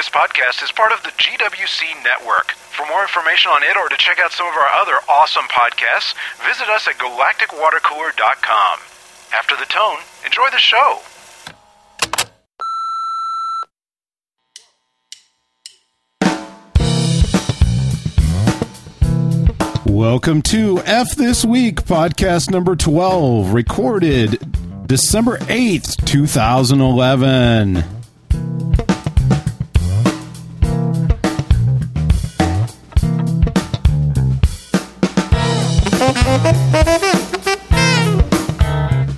This podcast is part of the GWC network. For more information on it or to check out some of our other awesome podcasts, visit us at galacticwatercooler.com. After the tone, enjoy the show. Welcome to F This Week, podcast number 12, recorded December 8th, 2011.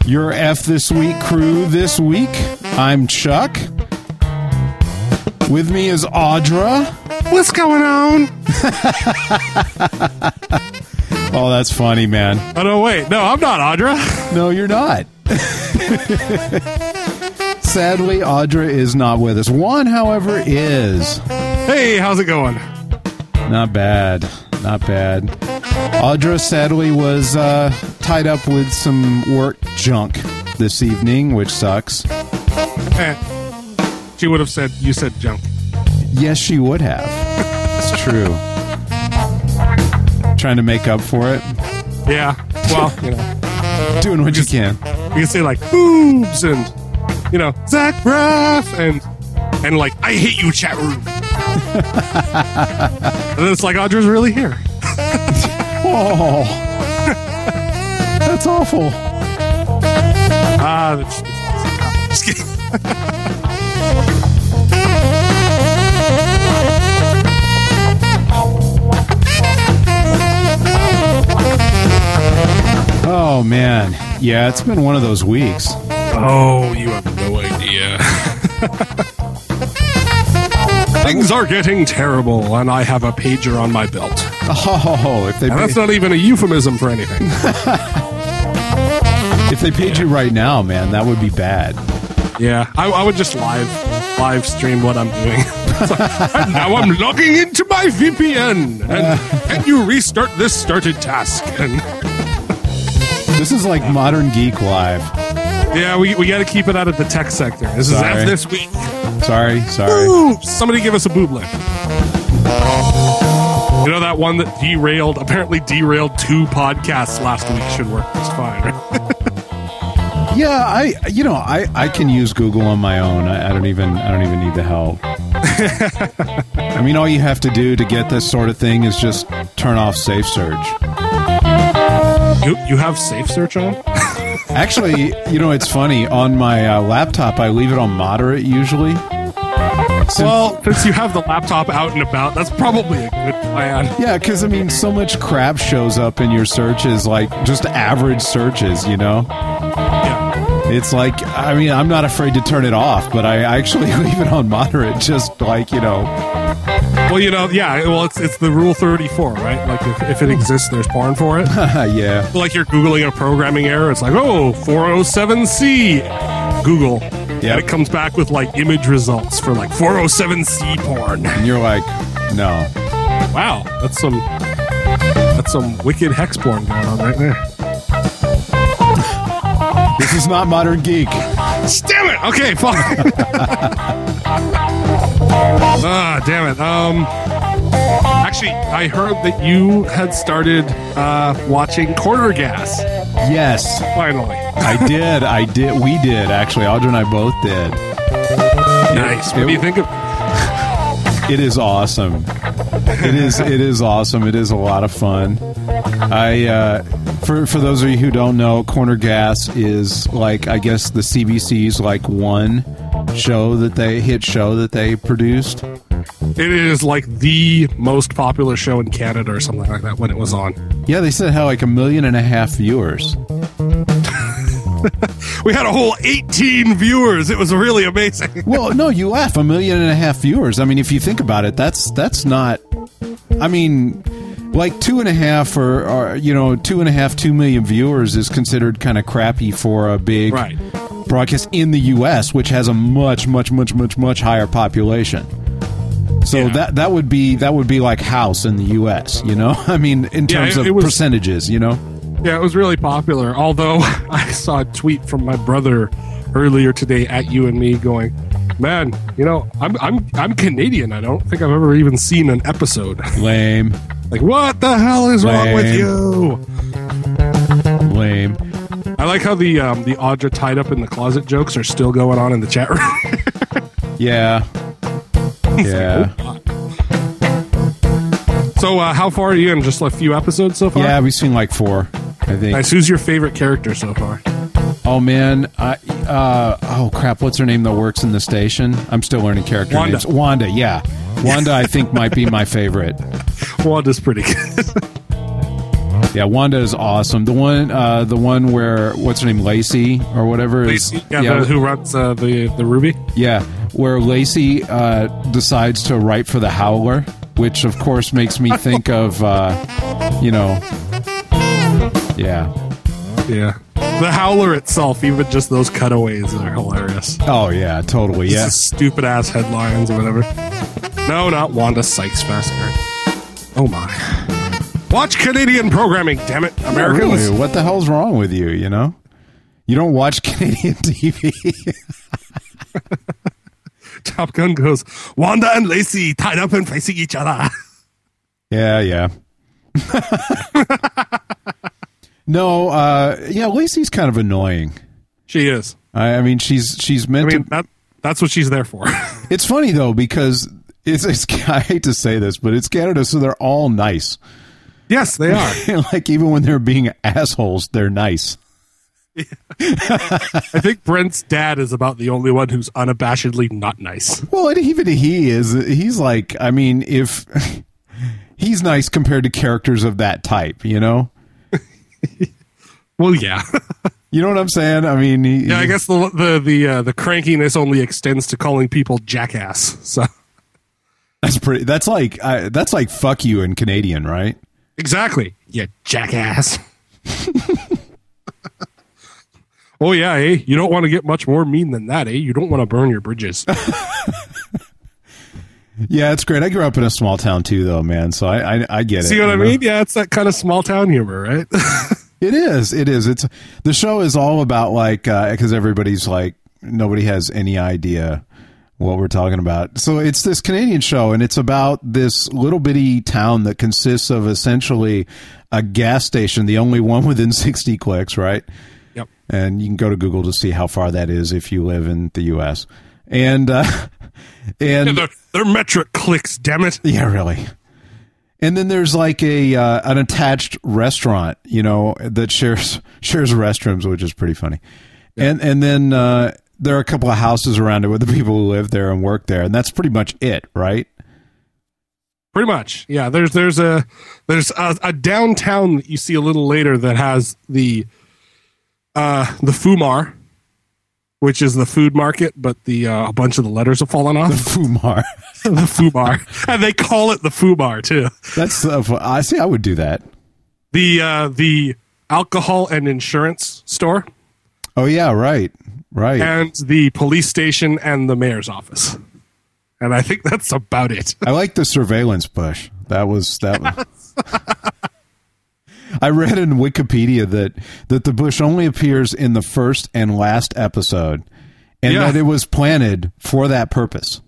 Your F This Week crew this week. I'm Chuck. With me is Audra. What's going on? Oh, that's funny, man. Oh no, wait, no, I'm not Audra. No, you're not. Sadly, Audra is not with us. Juan, however, is. Hey, how's it going? Not bad. Not bad. Audra sadly was uh, tied up with some work junk this evening, which sucks. Eh. She would have said you said junk. Yes, she would have. It's true. Trying to make up for it. Yeah. Well, you know, Doing what you can. you can say like boobs and you know Zach Braff and and like I hate you chat room. and then it's like Audra's really here. Oh. That's awful. Ah, that's, just kidding. Oh, man. Yeah, it's been one of those weeks. Oh, you have no idea. Things are getting terrible, and I have a pager on my belt. Oh, if they And that's not even a euphemism for anything. if they paid you right now, man, that would be bad. Yeah, I, I would just live live stream what I'm doing. And now I'm logging into my VPN. And can you restart this started task? And This is like Modern Geek Live. yeah, we, we got to keep it out of the tech sector. This is Sorry. F this week. Sorry, sorry. Ooh, somebody give us a boob lift. You know that one that derailed, apparently derailed two podcasts last week should work just fine. Right? Yeah, I you know I I can use Google on my own. I, I don't even I don't even need the help. I mean, all you have to do to get this sort of thing is just turn off Safe Search. You, you have safe search on? Actually, you know, it's funny. On my uh, laptop, I leave it on moderate usually. Well, since you have the laptop out and about, that's probably a good plan. yeah, because I mean, so much crap shows up in your searches, like just average searches. You know, Yeah. it's like I mean, I'm not afraid to turn it off, but I actually leave it on moderate, just like you know. Well, you know, yeah. Well, it's it's the rule thirty four, right? Like if, if it exists, there's porn for it. yeah, like you're googling a programming error, it's like oh 407c Google, Yep. and it comes back with like image results for like 407c porn. and you're like, no. Wow, that's some that's some wicked hex porn going on right there. This is not modern geek. Damn it! Okay, fine. ah, damn it. Um, actually, I heard that you had started uh, watching Corner Gas. Yes, Finally, I did. I did. We did actually. Audra and I both did. nice. What do you think of? It is awesome. It is. It is awesome. It is a lot of fun. I uh, for for those of you who don't know, Corner Gas is like I guess the CBC's like one show that they hit show that they produced. It is like the most popular show in Canada or something like that when it was on. Yeah, they said how like a million and a half viewers. We had a whole 18 viewers. It was really amazing. Well, no, you laugh. A million and a half viewers. I mean, if you think about it, that's that's not. I mean, like two and a half or, or you know two and a half two million viewers is considered kind of crappy for a big Right. broadcast in the U.S., which has a much much much much much higher population. So Yeah. that that would be that would be like House in the U.S. You know, I mean, in Yeah, terms it- of it was- percentages, you know. Yeah, it was really popular. Although I saw a tweet from my brother earlier today at you and me going, man, you know, I'm I'm I'm Canadian. I don't think I've ever even seen an episode. Lame. like, what the hell is wrong with you? Lame. I like how the um, the Audra tied up in the closet jokes are still going on in the chat room. Yeah. Yeah. so, uh, how far are you in? Just a few episodes so far. Yeah, we've seen like four, I think. Nice. Who's your favorite character so far? Oh man, I uh oh crap, what's her name that works in the station? I'm still learning character Wanda. names. Wanda, yeah. Wanda I think might be my favorite. Wanda's pretty good. Yeah, Wanda is awesome. The one uh the one where what's her name Lacey or whatever is yeah, yeah, the, who runs uh, the the Ruby? yeah, where Lacey uh decides to write for the Howler, which of course makes me think of uh you know Yeah. Yeah. The Howler itself, even just those cutaways are hilarious. Oh yeah, totally. Just Yeah. stupid ass headlines or whatever. No, not Wanda Sykes Massacre. Oh my. Watch Canadian programming, damn it, Yeah, Americans. really, what the hell's wrong with you, you know? You don't watch Canadian TV. Top Gun goes, Wanda and Lacey tied up and facing each other. Yeah, yeah. no, uh, yeah, Lacey's kind of annoying. She is. I, I mean, she's she's meant I mean, to. that, that's what she's there for. It's funny though because it's, it's. I hate to say this, but it's Canada, so they're all nice. yes, they are. like even when they're being assholes, they're nice. I think Brent's dad is about the only one who's unabashedly not nice. Well, and even he is. He's like, I mean, if he's nice compared to characters of that type, you know. Well, yeah. You know what I'm saying? I mean, he, yeah, I guess the the the uh, the crankiness only extends to calling people jackass. So that's pretty. That's like I, that's like fuck you in Canadian, right? exactly, you jackass. Oh yeah, eh? You don't want to get much more mean than that, eh? You don't want to burn your bridges. Yeah, it's great. I grew up in a small town too, though, man. So I I, I get it. See what I know? mean? Yeah, it's that kind of small town humor, right? It is. It is. It's the show is all about like because everybody's like nobody has any idea what we're talking about. So it's this Canadian show, and it's about this little bitty town that consists of essentially a gas station, the only one within sixty clicks, right? And you can go to Google to see how far that is if you live in the U.S. And uh, and Yeah, they're, they're metric clicks, damn it. yeah, really. And then there's like a uh, an attached restaurant, you know, that shares shares restrooms, which is pretty funny. And and then uh, there are a couple of houses around it with the people who live there and work there, and that's pretty much it, right? Pretty much, yeah. There's there's a there's a, a downtown that you see a little later that has the uh the Foo Mart, which is the food market, but the uh, a bunch of the letters have fallen off. The Foo Mart. the Foo Mart, and they call it the Foo Mart too. That's uh, I see. I would do that. The uh, the alcohol and insurance store, Oh yeah, right, right. and the police station, and the mayor's office. And I think that's about it. I like the surveillance bush. That was that. Was, I read in Wikipedia that that the bush only appears in the first and last episode, and Yeah. that it was planted for that purpose.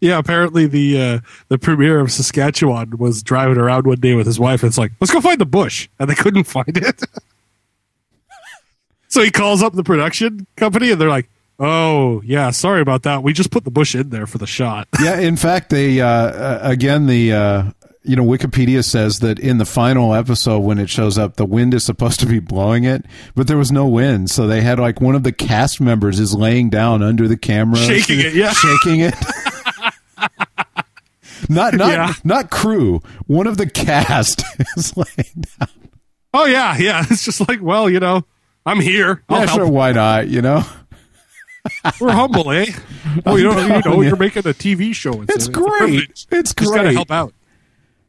Yeah, apparently the uh, the premier of Saskatchewan was driving around one day with his wife. And it's like, let's go find the bush, and they couldn't find it. so he calls up the production company, and they're like, "Oh, yeah, sorry about that. We just put the bush in there for the shot." Yeah, in fact, they uh, uh, again the uh, you know Wikipedia says that in the final episode when it shows up, the wind is supposed to be blowing it, but there was no wind, so they had like one of the cast members is laying down under the camera, Shaking it, yeah. shaking it. not not Yeah. not crew. One of the cast is laying down. oh yeah, yeah. It's just like, well, you know, I'm here. I'll Yeah, help. sure, why not? You know, We're humble, eh? Oh, you don't, you know, you're making a TV show. It's a great. privilege. It's great. Just gotta help out.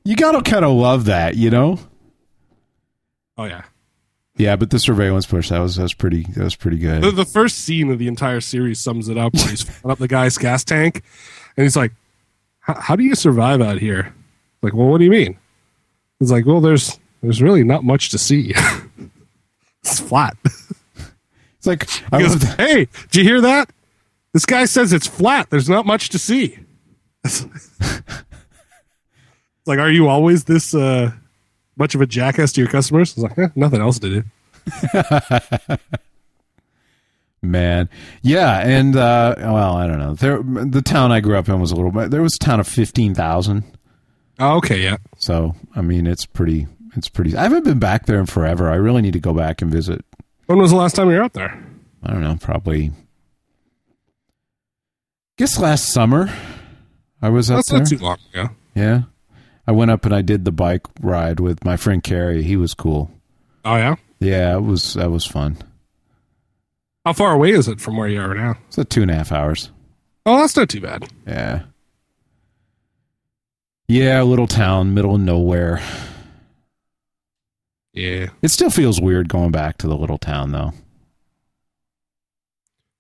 You gotta kind of love that, you know. Oh yeah. Yeah, but the surveillance push that was that was pretty that was pretty good. The, the first scene of the entire series sums it up where he's filling up the guy's gas tank and he's like, "How- do you survive out here? Like, well, what do you mean? It's like, well, there's there's really not much to see. it's flat. It's like I He goes, hey, did you hear that? This guy says it's flat. There's not much to see. like, are you always this uh, much of a jackass to your customers? It's like, eh, nothing else to do. Man, yeah, and uh, well, I don't know. There, the town I grew up in was a little bit. There was a town of fifteen thousand. Oh, okay, yeah. So I mean, it's pretty. It's pretty. I haven't been back there in forever. I really need to go back and visit. When was the last time you were out there? I don't know. Probably. Guess last summer, I was up That's there. not too long ago. Yeah, I went up and I did the bike ride with my friend Carrie. He was cool. Oh yeah. Yeah, it was. That was fun. How far away is it from where you are now? It's a two and a half hours. Oh, that's not too bad. Yeah. Yeah, little town, middle of nowhere. Yeah. It still feels weird going back to the little town, though.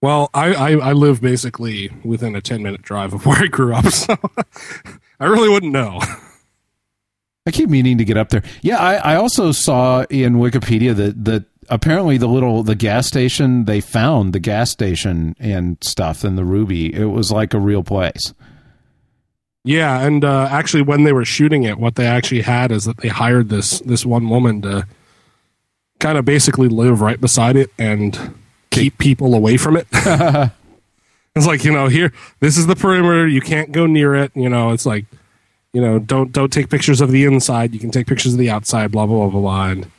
Well, I, I, I live basically within a 10 minute drive of where I grew up, so I really wouldn't know. I keep meaning to get up there. Yeah, I, I also saw in Wikipedia that that apparently the little the gas station they found the gas station and stuff in the Ruby. It was like a real place. Yeah, and uh, actually, when they were shooting it, what they actually had is that they hired this this one woman to kind of basically live right beside it and keep people away from it. it's like you know, here, this is the perimeter. You can't go near it. You know, it's like, you know, don't don't take pictures of the inside. You can take pictures of the outside. Blah blah blah blah. blah. And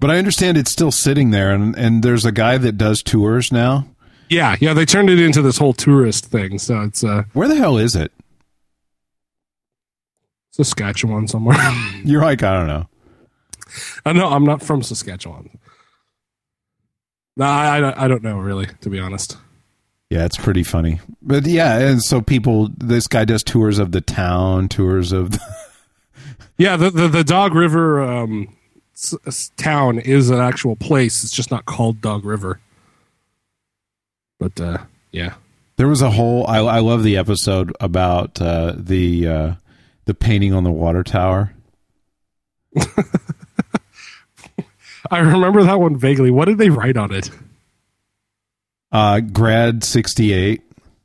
But I understand it's still sitting there, and and there's a guy that does tours now. yeah, yeah, they turned it into this whole tourist thing. So it's uh, Where the hell is it? Saskatchewan somewhere. You're like I don't know. I know I'm not from Saskatchewan. No, I, I, I don't know really, to be honest. Yeah, it's pretty funny. But yeah, and so people, this guy does tours of the town, tours of. The, Yeah, the the, the Dog River um, s- s- town is an actual place. It's just not called Dog River. But uh, yeah, there was a whole. I, I love the episode about uh, the uh, the painting on the water tower. I remember that one vaguely. What did they write on it? Uh, Grad sixty eight.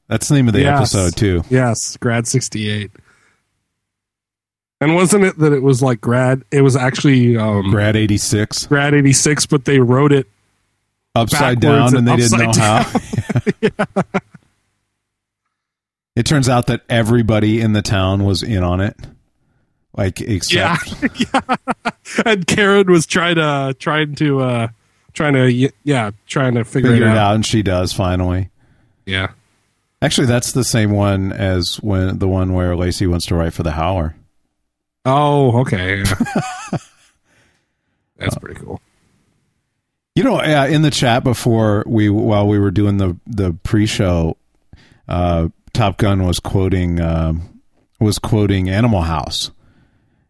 That's the name of the Yes. episode too. Yes, Grad sixty eight. And wasn't it that it was like grad? It was actually um, Grad eighty six. grad eighty six, but they wrote it Upside down, and and they didn't know upside how. It turns out that everybody in the town was in on it, like Yeah, except yeah. And Karen was trying to trying to uh trying to yeah trying to figure, figure it it out. out, and she does finally. Yeah. Actually, that's the same one as when the one where Lacey wants to write for the Howler. Oh, okay. That's pretty cool. You know, uh, in the chat before we while we were doing the the pre-show, uh, Top Gun was quoting um, was quoting Animal House,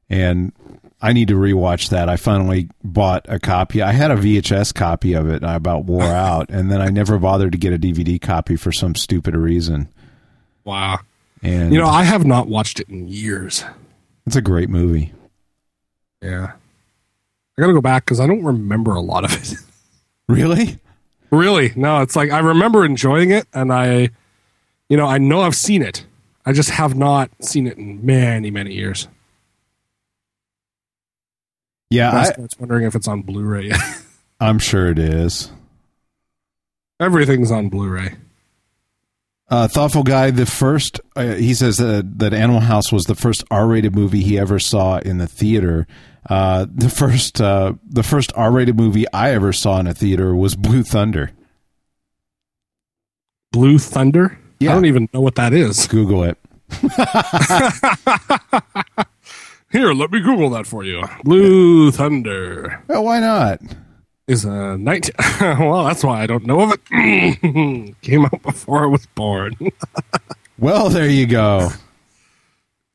and I need to rewatch that. I finally bought a copy. I had a VHS copy of it, and I about wore out, and then I never bothered to get a DVD copy for some stupid reason. Wow. And You know, I have not watched it in years. it's a great movie. Yeah. I got to go back because I don't remember a lot of it. Really? really? No, it's like I remember enjoying it and I, you know, I know I've seen it. I just have not seen it in many, many years. Yeah, I I, was wondering if it's on Blu ray. I'm sure it is. Everything's on Blu ray. Uh, thoughtful guy. The first, uh, he says uh, that Animal House was the first R-rated movie he ever saw in the theater. Uh, the first, uh, the first R-rated movie I ever saw in a theater was Blue Thunder. Blue Thunder? Yeah. I don't even know what that is. Google it. Here, let me Google that for you. Blue Thunder Well, why not? is a 19. well, that's why I don't know of it. Came out before I was born. Well, there you go.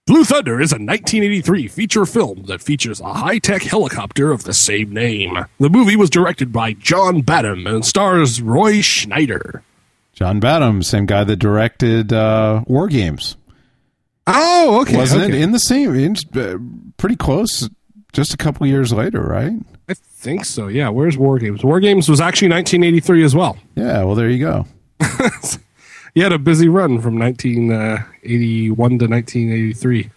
Blue Thunder is a 1983 feature film that features a high tech helicopter of the same name. The movie was directed by John Badham and stars Roy Schneider. John Badham, same guy that directed uh, War Games, Oh, okay. wasn't okay. it? In the same, in, uh, pretty close. Just a couple years later, right? I think so, yeah. Where's War Games? War Games was actually 1983 as well. Yeah. Well, there you go. he had a busy run from 1981 to 1983.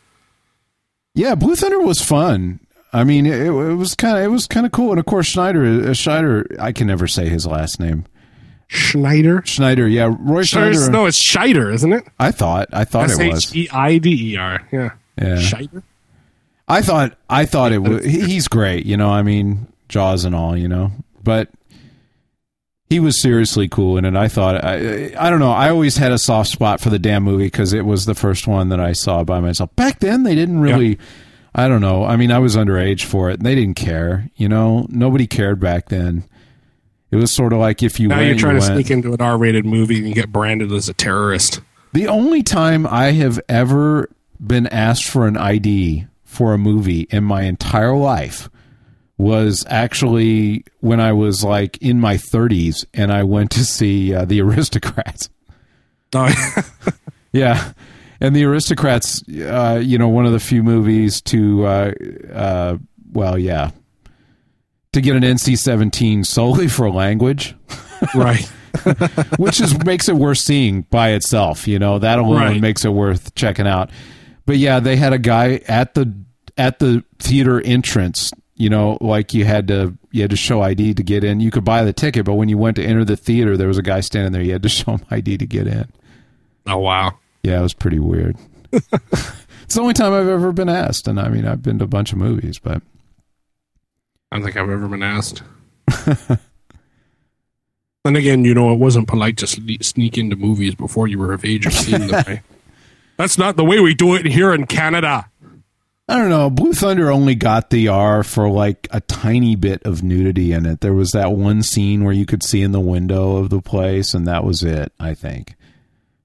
Yeah, Blue Thunder was fun. I mean, it, it was kind of it was kind of cool, and of course Schneider, uh, Schneider. I can never say his last name. Schneider. Schneider, yeah, Roy Schneider. Schneider. No, it's Scheider, isn't it? I thought I thought S it was. E I D E R. Yeah. Yeah. Scheider. I thought I thought it was. He's great, you know. I mean, Jaws and all, you know. But he was seriously cool in it. I thought I I don't know. I always had a soft spot for the damn movie because it was the first one that I saw by myself. Back then, they didn't really. I don't know. I mean, I was underage for it. and They didn't care. You know, nobody cared back then. It was sort of like if you Now went, you're trying you to sneak into an R-rated movie and get branded as a terrorist. The only time I have ever been asked for an ID for a movie in my entire life was actually when I was like in my 30s and I went to see uh, The Aristocrats. Oh, Yeah. And The Aristocrats, uh, you know, one of the few movies to, uh, uh, well, yeah, to get an NC 17 solely for language right. which is makes it worth seeing by itself. You know that alone Right. makes it worth checking out. But yeah, they had a guy at the at the theater entrance. You know, like you had to you had to show ID to get in. You could buy the ticket, but when you went to enter the theater, there was a guy standing there. You had to show him ID to get in. Oh wow. Yeah, it was pretty weird. it's the only time I've ever been asked, and I mean, I've been to a bunch of movies, but I don't think I've ever been asked. then again, you know, it wasn't polite to sneak into movies before you were of age of seeing them. eh? That's not the way we do it here in Canada. I don't know. Blue Thunder only got the R for like a tiny bit of nudity in it. There was that one scene where you could see in the window of the place, and that was it. I think.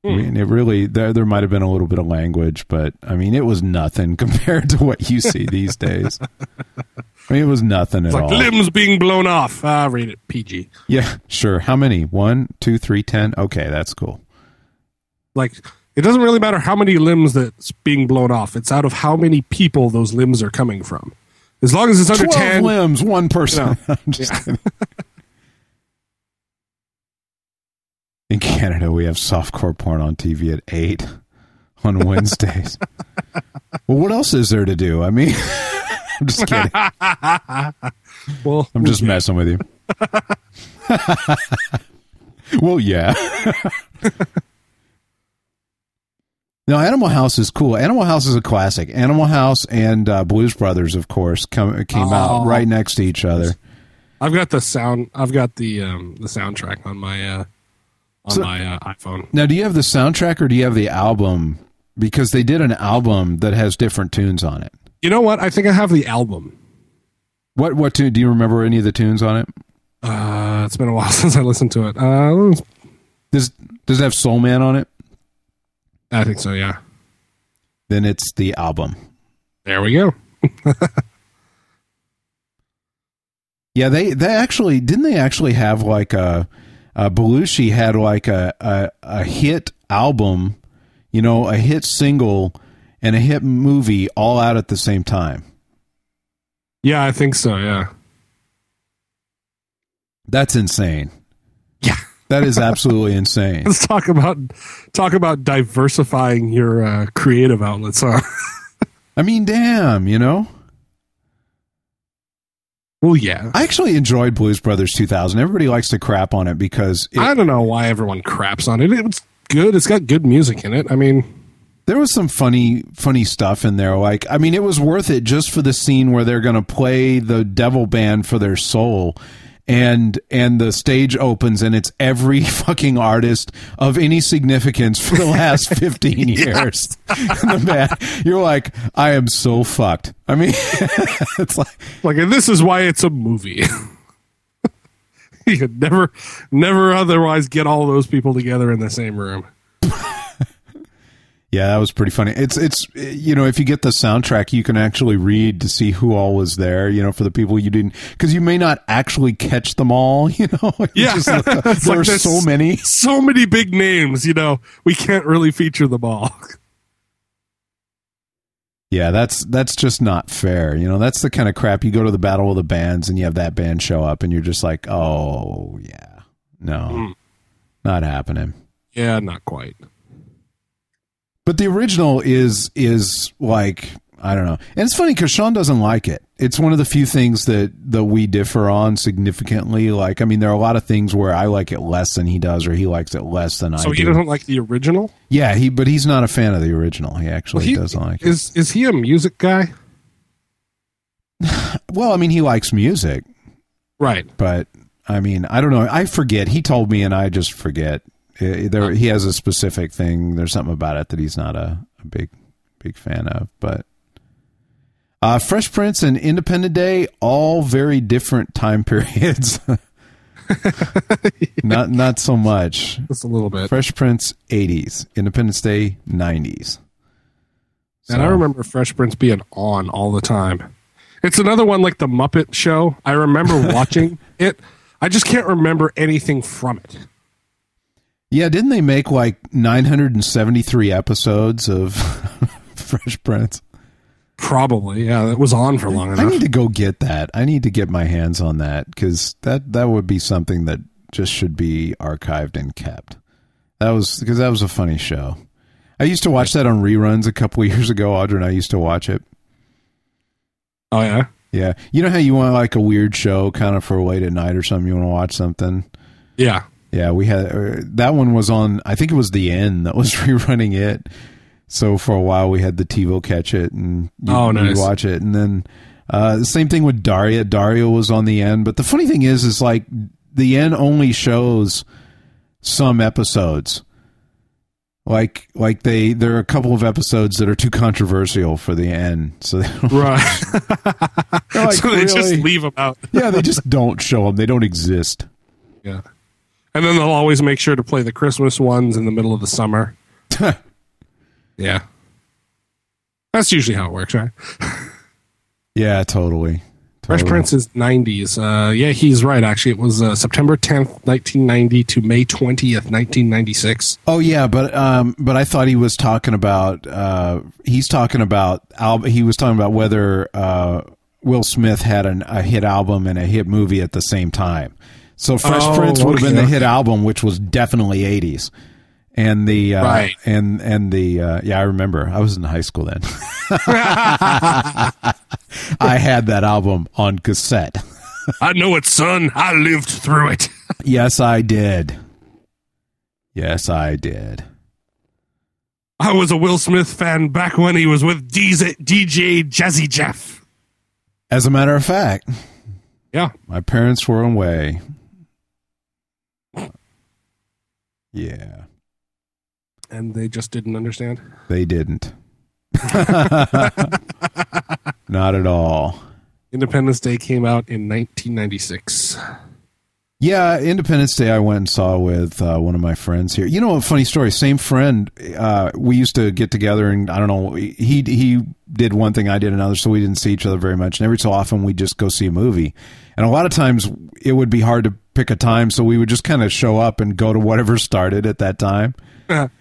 I mean, it really there there might have been a little bit of language, but I mean, it was nothing compared to what you see these days. I mean, it was nothing at like all. limbs being blown off. Ah, it PG. yeah, sure. How many? One, two, three, ten. Okay, that's cool. Like it doesn't really matter how many limbs that's being blown off. It's out of how many people those limbs are coming from. As long as it's under ten limbs, one person. I'm just kidding. In Canada, we have softcore porn on TV at eight on Wednesdays. well, what else is there to do? I mean, I'm just kidding. well, I'm just messing with you. well, yeah. no, Animal House is cool. Animal House is a classic. Animal House and uh, Blues Brothers, of course, come, came out Oh. right next to each other. I've got the sound. I've got the um, the soundtrack on my uh, on So- my uh, iPhone. Now, do you have the soundtrack or do you have the album? Because they did an album that has different tunes on it. You know what? I think I have the album. What what tune? Do you remember any of the tunes on it? Uh, it's been a while since I listened to it. Uh, Does does it have Soul Man on it? I think so. Yeah. Then it's the album. There we go. Yeah, they they actually didn't they actually have like a, a Belushi had like a, a a hit album, you know, a hit single and a hit movie all out at the same time. Yeah, I think so. Yeah. That's insane. Yeah. That is absolutely insane. Let's talk about talk about diversifying your uh, creative outlets. Huh? I mean, damn, you know. Well, yeah. I actually enjoyed Blues Brothers 2000. Everybody likes to crap on it because it, I don't know why everyone craps on it. It's good. It's got good music in it. I mean, there was some funny funny stuff in there like i mean it was worth it just for the scene where they're going to play the devil band for their soul and and the stage opens and it's every fucking artist of any significance for the last 15 years the band you're like i am so fucked i mean it's like like this is why it's a movie. you could never, never otherwise get all those people together in the same room. Yeah that was pretty funny it's it's you know if you get the soundtrack you can actually read to see who all was there you know for the people you didn't because you may not actually catch them all you know You Yeah, just there like are there's so many so many big names. You know, we can't really feature them all. yeah that's that's just not fair you know that's the kind of crap you go to the battle of the bands and you have that band show up and you're just like oh yeah no Mm. not happening Yeah, not quite. But the original is is like I don't know, and it's funny because Sean doesn't like it. It's one of the few things that that we differ on significantly. Like, I mean, there are a lot of things where I like it less than he does, or he likes it less than I So do. he doesn't like the original. yeah, he but he's not a fan of the original. He actually Well, he doesn't like it. is is he a music guy? Well, I mean, he likes music, Right. but I mean, I don't know. I forget. He told me, and I just forget. There, he has a specific thing. There's something about it that he's not a, a big, big fan of. But uh, Fresh Prince and Independent Day, all very different time periods. Not, not so much. Just a little bit. Fresh Prince 80s, Independence Day 90s. And I remember Fresh Prince being on all the time. It's another one like the Muppet Show. I remember watching it. I just can't remember anything from it. Yeah, didn't they make like 973 episodes of Fresh Prince? Probably, yeah. It was on for long I enough. I need to go get that. I need to get my hands on that because that that would be something that just should be archived and kept. That was because that was a funny show. I used to watch that on reruns a couple of years ago. Audra and I used to watch it. oh yeah, Yeah, you know how you want like a weird show, kind of for late at night or something. You want to watch something. yeah. Yeah, we had uh, that one was on. I think it was the N that was rerunning it. So for a while we had the TiVo catch it and you, Oh, nice. watch it, and then uh, the same thing with Daria. Daria was on the N, but the funny thing is, is like the N only shows some episodes. Like like they there are a couple of episodes that are too controversial for the N, so they Right. like, so they just leave them out. yeah they just don't show them. They don't exist. Yeah. And then they'll always make sure to play the Christmas ones in the middle of the summer. Yeah. That's usually how it works, right? yeah, totally. Fresh Totally. Prince is 90s. Uh, yeah, he's right, actually. It was uh, September 10th, 1990 to May 20th, 1996. Oh yeah, but um, but I thought he was talking about uh, he's talking about al- he was talking about whether uh, Will Smith had an, a hit album and a hit movie at the same time. So Fresh Oh, Prince would have been the hit album, which was definitely eighties, and the uh, Right. and and the uh, yeah, I remember I was in high school then. I had that album on cassette. I know it, son. I lived through it. Yes, I did. Yes, I did. I was a Will Smith fan back when he was with DJ, DJ Jazzy Jeff. As a matter of fact, Yeah. My parents were away. Yeah, And they just didn't understand. they didn't. Not at all. Independence Day came out in 1996. Yeah, Independence Day I went and saw with uh, one of my friends here. You know, a funny story. Same friend. Uh, we used to get together, and I don't know. He he did one thing, I did another, so we didn't see each other very much. And every so often, we'd just go see a movie. And a lot of times, it would be hard to pick a time, so we would just kind of show up and go to whatever started at that time.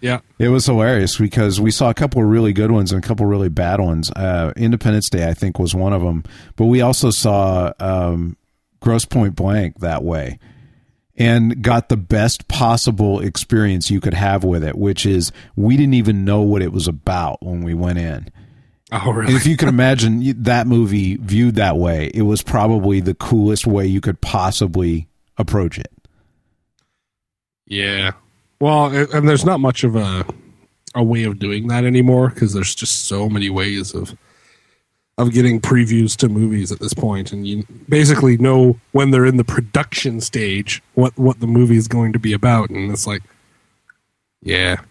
yeah. It was hilarious because we saw a couple of really good ones and a couple of really bad ones. Uh, Independence Day, I think, was one of them. But we also saw um, Grosse Pointe Blank that way and got the best possible experience you could have with it, which is we didn't even know what it was about when we went in. Oh, And really? if you can imagine that movie viewed that way, it was probably the coolest way you could possibly approach it. Yeah. Well, and there's not much of a a way of doing that anymore because there's just so many ways of of getting previews to movies at this point, and you basically know when they're in the production stage what what the movie is going to be about, and it's like, yeah,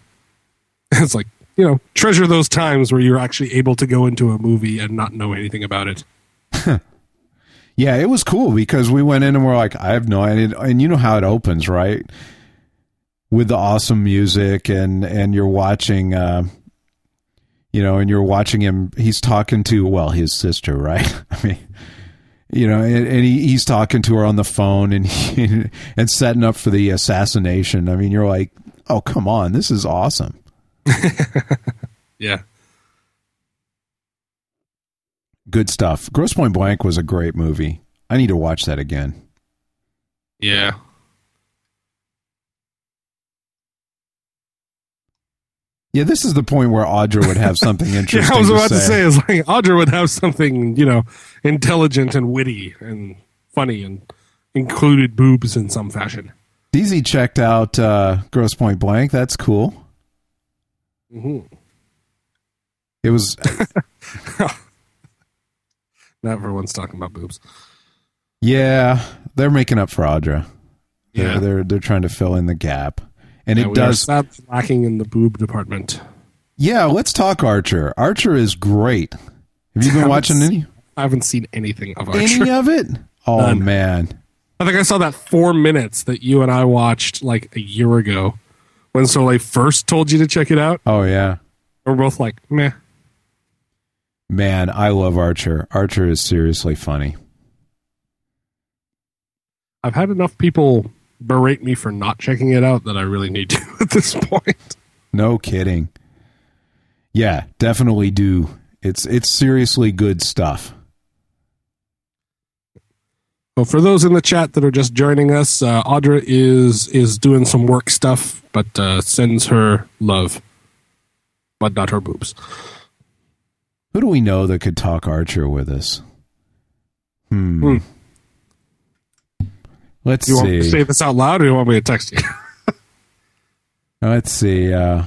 it's like you know, treasure those times where you're actually able to go into a movie and not know anything about it. Yeah, it was cool because we went in and we're like, I have no idea. And you know how it opens, right? With the awesome music and and you're watching, uh, you know, and you're watching him. He's talking to well his sister, right? I mean, you know, and, and he, he's talking to her on the phone and he, and setting up for the assassination. I mean, you're like, oh come on, this is awesome. Yeah, Good stuff. Grosse Pointe Blank was a great movie. I need to watch that again. yeah. Yeah, this is the point where Audra would have something interesting. Yeah, I was about to to say. say is like Audra would have something, you know, intelligent and witty and funny and included boobs in some fashion. DZ checked out uh, Grosse Pointe Blank. That's cool. Mhm. It was Not everyone's talking about boobs. yeah. They're making up for Audra. They're, Yeah. they're they're trying to fill in the gap, and Yeah, it does. sadly lacking in the boob department. Yeah, let's talk Archer. Archer is great. Have you been watching any I haven't seen anything of Archer. any of it? Oh None. man, I think I saw that four minutes that you and I watched like a year ago when Soleil first told you to check it out. oh yeah, We're both like, meh. man. I love Archer. Archer is seriously funny. I've had enough people berate me for not checking it out that I really need to at this point. No kidding. Yeah, definitely do. It's it's seriously good stuff. Well, for those in the chat that are just joining us, uh, Audra is is doing some work stuff, but uh, sends her love, but not her boobs. Who do we know that could talk Archer with us? Hmm. Hmm. Let's you want me to see. say this out loud, or you want me to text you? Let's see. Uh,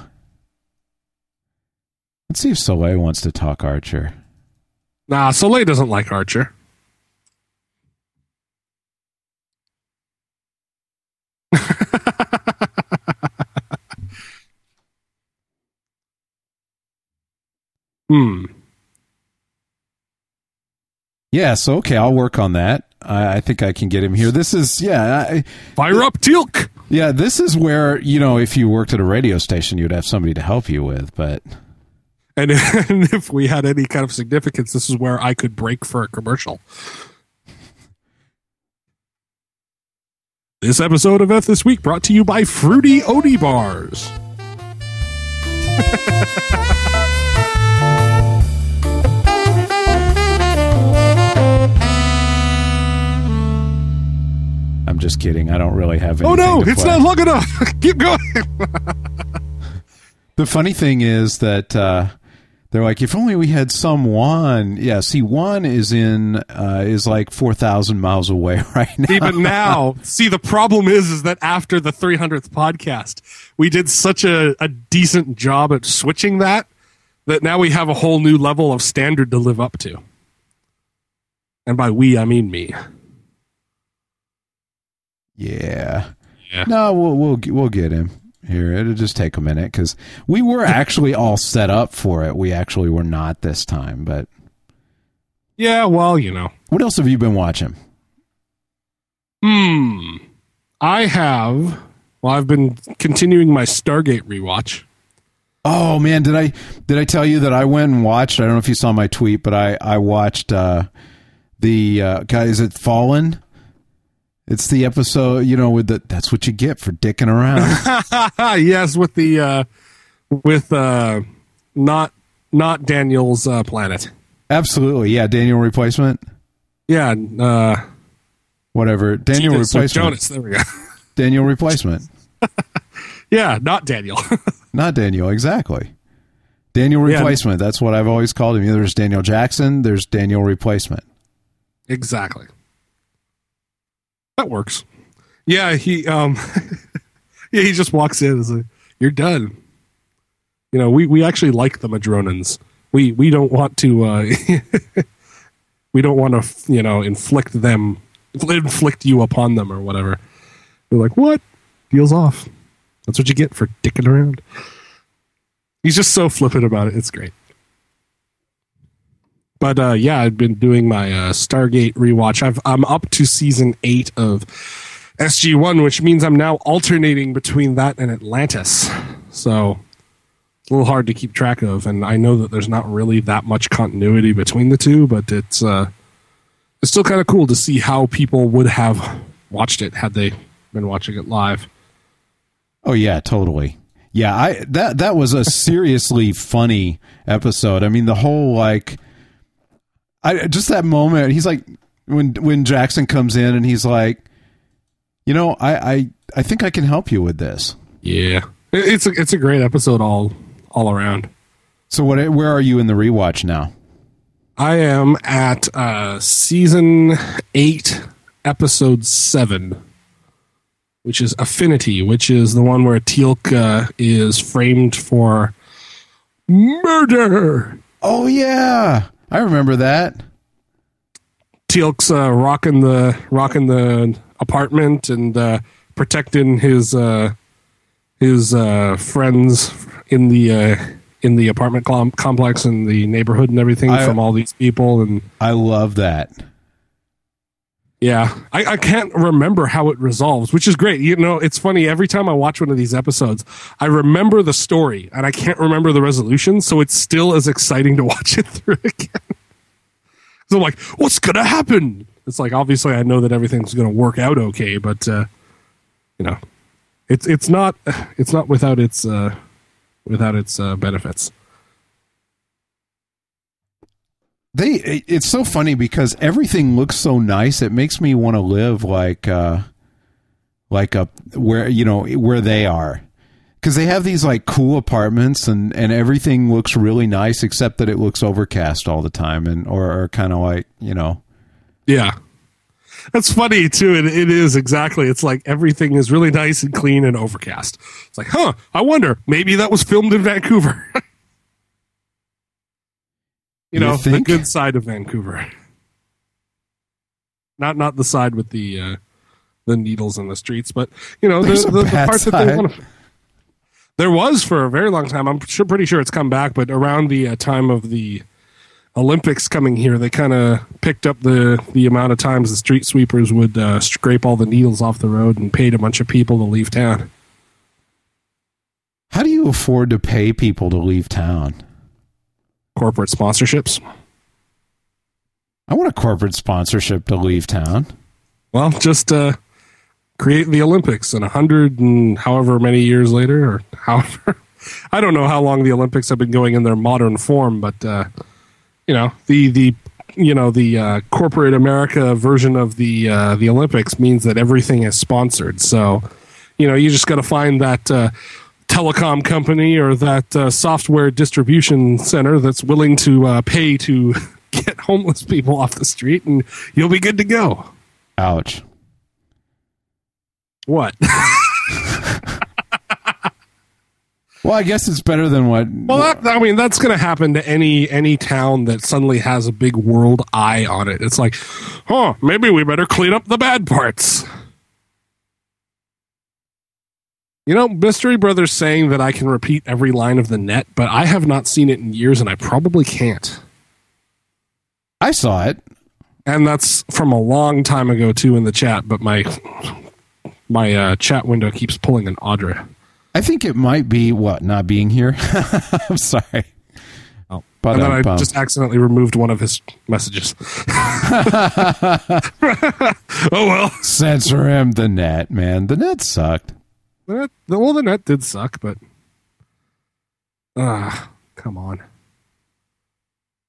let's see if Soleil wants to talk Archer. nah, Soleil doesn't like Archer. hmm. Yeah. So okay, I'll work on that. I, I think I can get him here. This is yeah, I, Fire up Teal'c! yeah. This is where you know if you worked at a radio station, you'd have somebody to help you with. But And, and if we had any kind of significance, this is where I could break for a commercial. This episode of F This Week brought to you by Fruity Oaty Bars. I'm just kidding. I don't really have. Oh no, it's play. not long enough. Keep going. The funny thing is that uh, they're like, if only we had some one. Yeah, see, one is in uh, is like four thousand miles away right now. Even now, see, the problem is, is that after the 300th podcast, we did such a, a decent job at switching that that now we have a whole new level of standard to live up to. And by we, I mean me. Yeah. Yeah. No, we'll we'll we'll get him here. It'll just take a minute because we were actually all set up for it. We actually were not this time. But Yeah, well, you know. what else have you been watching? Hmm. I have. Well, I've been continuing my Stargate rewatch. Oh man, did I did I tell you that I went and watched? I don't know if you saw my tweet, but I I watched uh, the uh, guy. Is it Fallen? It's the episode, you know, with the that's what you get for dicking around. yes, with the uh with uh not not Daniel's uh, planet. Absolutely, yeah. Daniel replacement, Yeah, uh whatever. Daniel Jonas, replacement. Jonas, there we go. Daniel replacement. yeah, not Daniel. Not Daniel, exactly. Daniel Yeah. replacement. That's what I've always called him. There's Daniel Jackson. There's Daniel replacement. exactly. That works. Yeah, he um yeah, he just walks in and is like, You're done. You know, we, we actually like the Madronans. We we don't want to uh we don't want to you know inflict them inflict you upon them or whatever. They're like, What? Deals off. That's what you get for dicking around. He's just so flippant about it. It's great. But uh, yeah, I've been doing my uh, Stargate rewatch. I've, I'm up to season eight of SG One, which means I'm now alternating between that and Atlantis. So it's a little hard to keep track of, and I know that there's not really that much continuity between the two, but it's uh, it's still kind of cool to see how people would have watched it had they been watching it live. Oh yeah, totally. Yeah, I that that was a seriously funny episode. I mean, the whole like, I just that moment. He's like when when Jackson comes in and he's like, you know, I I I think I can help you with this. Yeah, it's a, it's a great episode all all around. So what? Where are you in the rewatch now? I am at uh, season eight, episode seven, which is Affinity, which is the one where Teal'c uh, is framed for murder. Oh yeah, I remember that. Teal'c's uh, rocking the rocking the apartment and uh, protecting his uh, his uh, friends in the uh, in the apartment com- complex and the neighborhood and everything I- from all these people and I love that. Yeah. I, I can't remember how it resolves which is great. You know it's funny every time i watch one of these episodes i remember the story and i can't remember the resolution so it's still as exciting to watch it through again. So i'm like what's gonna happen? It's like obviously i know that everything's gonna work out okay but uh you know it's it's not it's not without its uh without its uh, benefits They it- it's so funny because everything looks so nice. It makes me want to live like uh like up where you know where they are. Cuz they have these like cool apartments and and everything looks really nice except that it looks overcast all the time and or, or kind of like, you know. Yeah. That's funny too. It, it is exactly. It's like everything is really nice and clean and overcast. It's like, huh, I wonder, maybe that was filmed in Vancouver. you You know, think? the good side of Vancouver. Not not the side with the uh, the needles in the streets, but you know, the, the, the that they want to there was for a very long time. I'm sure, pretty sure it's come back, but around the uh, time of the Olympics coming here, they kind of picked up the the amount of times the street sweepers would uh, scrape all the needles off the road and paid a bunch of people to leave town. How do you afford to pay people to leave town? Corporate sponsorships. I want a corporate sponsorship to leave town. Well, just uh, create the Olympics and a hundred and however many years later, or however, I don't know how long the Olympics have been going in their modern form, but uh, you know the the you know the uh, corporate America version of the uh, the Olympics means that everything is sponsored. So you know you just got to find that. Telecom company or that uh, software distribution center that's willing to uh, pay to get homeless people off the street and you'll be good to go Ouch. what Well, I guess it's better than what Well, that, I mean, that's going to happen to any any town that suddenly has a big world eye on it. It's like, huh, maybe we better clean up the bad parts. You know, Mystery Brothers saying that I can repeat every line of the net, but I have not seen it in years, and I probably can't. I saw it. And that's from a long time ago too in the chat. But my my uh, chat window keeps pulling an Audra. I think it might be what not being here. I'm sorry. Oh. But and then I just accidentally removed one of his messages. oh well. censor him. The net, man. The net sucked. The net, well, the net did suck, but ah, come on.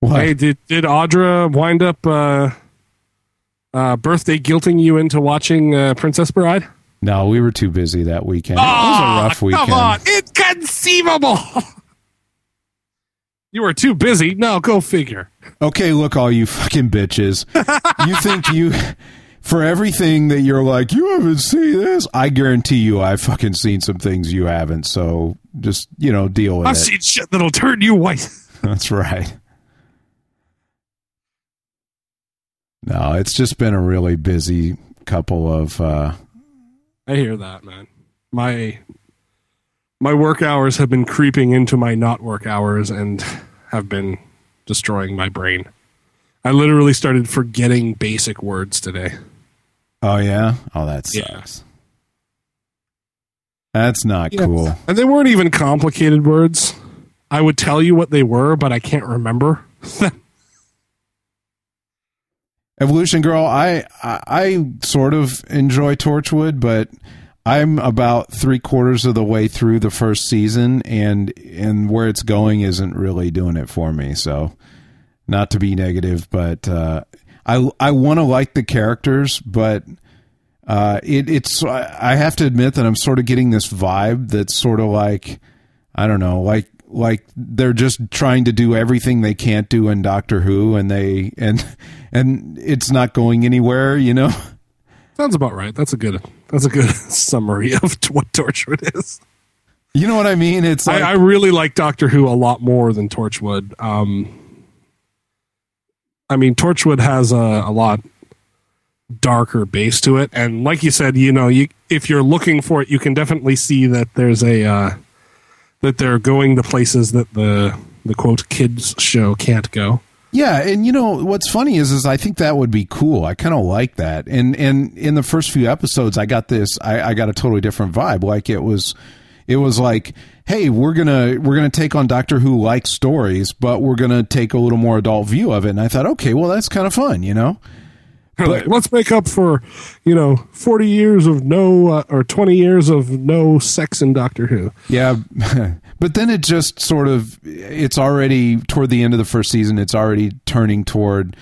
What? Hey, did did Audra wind up uh, uh, birthday guilting you into watching uh, Princess Bride? No, we were too busy that weekend. it was a rough weekend. Ah, Come on, inconceivable. you were too busy. No, go figure. Okay, look, all you fucking bitches. you think you, for everything that you're like, you haven't seen this, I guarantee you I've fucking seen some things you haven't. So just, you know, deal with it. I've seen shit that'll turn you white. That's right. No, it's just been a really busy couple of, uh, I hear that, man. My my work hours have been creeping into my not work hours and have been destroying my brain. I literally started forgetting basic words today. Oh yeah? Oh, that Yeah. sucks. That's not Yeah. cool. And they weren't even complicated words. I would tell you what they were, but I can't remember. Evolution Girl, I, I I sort of enjoy Torchwood, but I'm about three quarters of the way through the first season, and and where it's going isn't really doing it for me. So, not to be negative, but uh, I I want to like the characters, but uh, it it's I have to admit that I'm sort of getting this vibe that's sort of like I don't know, like like they're just trying to do everything they can't do in Doctor Who, and they and and it's not going anywhere. You know. Sounds about right. That's a good. That's a good summary of what Torchwood is. You know what I mean? It's like, I, I really like Doctor Who a lot more than Torchwood. Um, I mean, Torchwood has a, a lot darker base to it, and like you said, you know, you if you're looking for it, you can definitely see that there's a uh, that they're going the places that the the quote kids show can't go. Yeah, and you know what's funny is is I think that would be cool. I kind of like that. And and in the first few episodes, I got this. I, I got a totally different vibe. Like it was, it was like, hey, we're gonna we're gonna take on Doctor Who like stories, but we're gonna take a little more adult view of it. And I thought, okay, well that's kind of fun, you know. Like, let's make up for, you know, forty years of no uh, or twenty years of no sex in Doctor Who. Yeah, but then it just sort of it's already toward the end of the first season. It's already turning toward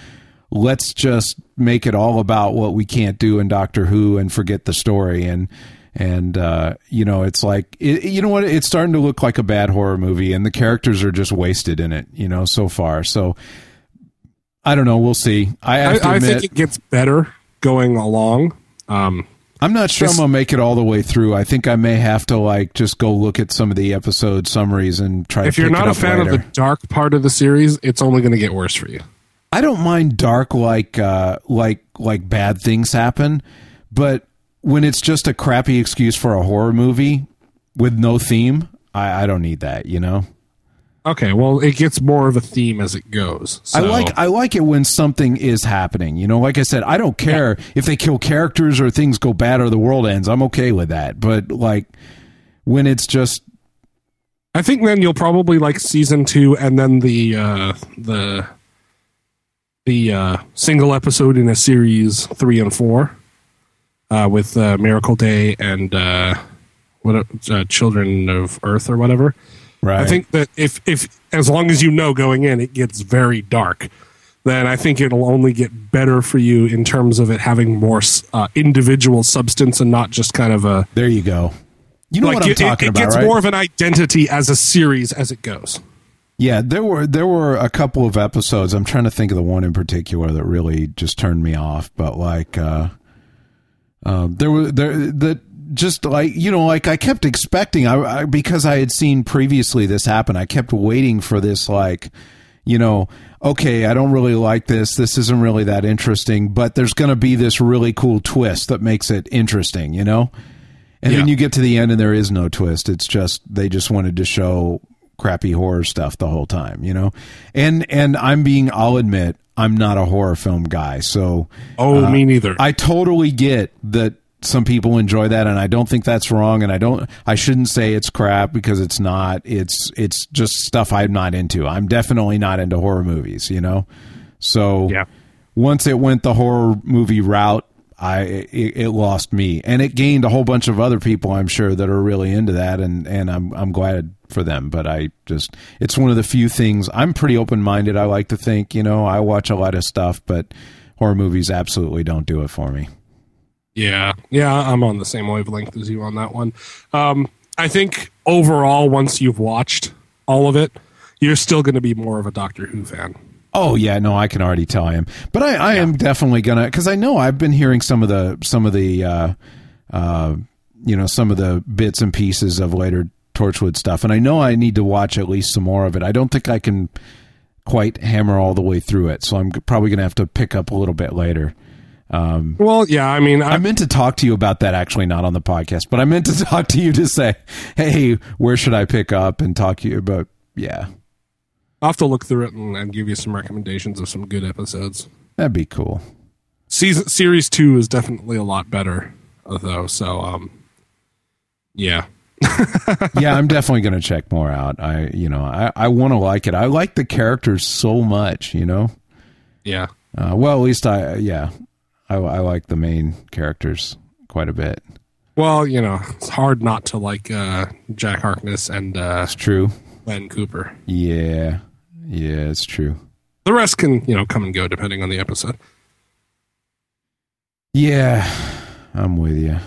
let's just make it all about what we can't do in Doctor Who and forget the story and and uh, you know it's like it, you know what it's starting to look like a bad horror movie and the characters are just wasted in it you know so far so I don't know we'll see I have to I, I think it gets better going along. Um, I'm not sure This- I'm gonna make it all the way through. I think I may have to like just go look at some of the episode summaries and try. if to. If you're not a fan later. of the dark part of the series, it's only going to get worse for you. I don't mind dark like uh, like like bad things happen, but when it's just a crappy excuse for a horror movie with no theme, I, I don't need that. You know, Okay, well, it gets more of a theme as it goes. I like I like it when something is happening. You know, like I said, I don't care if they kill characters or things go bad or the world ends. I'm okay with that. But like when it's just I think then you'll probably like season two, and then the uh, the the uh, single episode in a series three and four uh, with uh, Miracle Day and uh, what uh, Children of Earth or whatever. right. I think that if if as long as you know going in, it gets very dark. Then I think it'll only get better for you in terms of it having more uh, individual substance and not just kind of a there you go. You know like what I'm it, talking it about, gets right? more of an identity as a series as it goes. Yeah, there were there were a couple of episodes. I'm trying to think of the one in particular that really just turned me off. But like, uh, uh, there were there that just like you know, like I kept expecting I, I because I had seen previously this happen. I kept waiting for this like, you know, okay, I don't really like this. This isn't really that interesting, but there's going to be this really cool twist that makes it interesting. You know. And then you get to the end and there is no twist. It's just they just wanted to show crappy horror stuff the whole time, you know? And and I'm being I'll admit, I'm not a horror film guy. So Oh, uh, me neither. I totally get that some people enjoy that and I don't think that's wrong and I don't I shouldn't say it's crap because it's not. It's it's just stuff I'm not into. I'm definitely not into horror movies, you know? So Yeah. once it went the horror movie route, I it, it lost me, and it gained a whole bunch of other people. I'm sure that are really into that, and and I'm I'm glad for them. But I just it's one of the few things I'm pretty open minded. I like to think, you know, I watch a lot of stuff, but horror movies absolutely don't do it for me. Yeah, yeah, I'm on the same wavelength as you on that one. Um, I think overall, once you've watched all of it, you're still going to be more of a Doctor Who fan. Oh yeah, no, I can already tell him. But I, I am definitely gonna because I know I've been hearing some of the some of the uh, uh, you know some of the bits and pieces of later Torchwood stuff, and I know I need to watch at least some more of it. I don't think I can quite hammer all the way through it, so I'm probably gonna have to pick up a little bit later. Well, yeah, I mean, I I, meant to talk to you about that actually, not on the podcast, but I meant to talk to you to say, hey, where should I pick up and talk to you about? Yeah, I'll have to look through it and, and give you some recommendations of some good episodes. that'd be cool. Season series two is definitely a lot better, uh, though. So, um, yeah, yeah, I'm definitely going to check more out. I, you know, I, I want to like it. I like the characters so much, you know. yeah, Uh, well, at least I, yeah, I, I like the main characters quite a bit. Well, you know, it's hard not to like uh, Jack Harkness and uh, It's true. Gwen Cooper. Yeah, yeah, it's true. The rest can, you know, come and go depending on the episode. Yeah, I'm with you.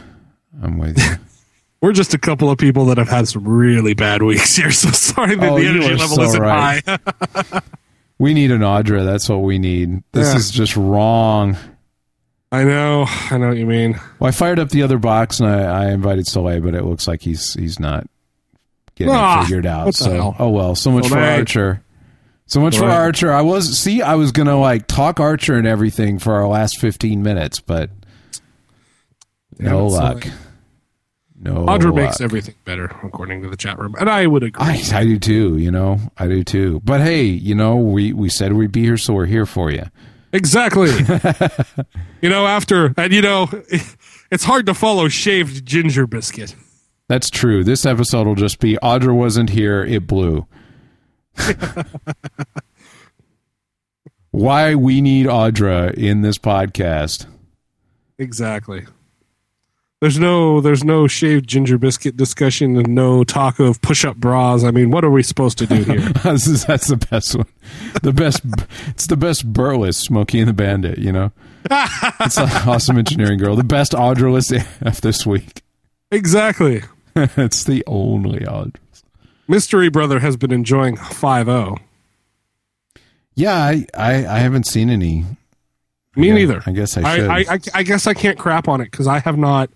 I'm with you. We're just a couple of people that have had some really bad weeks here, so sorry that Oh, the energy level so isn't right. high. We need an Audra. That's what we need. This Yeah. is just wrong. I know, I know what you mean. Well, I fired up the other box and I, I invited Soleil, but it looks like he's he's not getting Ah, it figured out. So, hell? oh well. So much for Soleil. Archer. So much for Archer. I was see, I was gonna like talk Archer and everything for our last fifteen minutes, but no luck. Soleil. No Audra luck. makes everything better, according to the chat room, and I would agree. I, I do too, you know. I do too. But hey, you know, we, we said we'd be here, so we're here for you. Exactly. you know, after and you know, it's hard to follow shaved ginger biscuit. That's true. This episode will just be Audra wasn't here, it blew. Why we need Audra in this podcast. Exactly. There's no there's no shaved ginger biscuit discussion and no talk of push up bras. I mean, what are we supposed to do here? This is- That's the best one. The best. It's the best burlesque Smokey and the Bandit. You know, it's an awesome engineering girl. The best Audra list AF this week. exactly. it's the only Audra. Mystery Brother has been enjoying oh. 5-0. Yeah, I, I I haven't seen any. Me Yeah, neither. I guess I should. I, I, I guess I can't crap on it because I have not.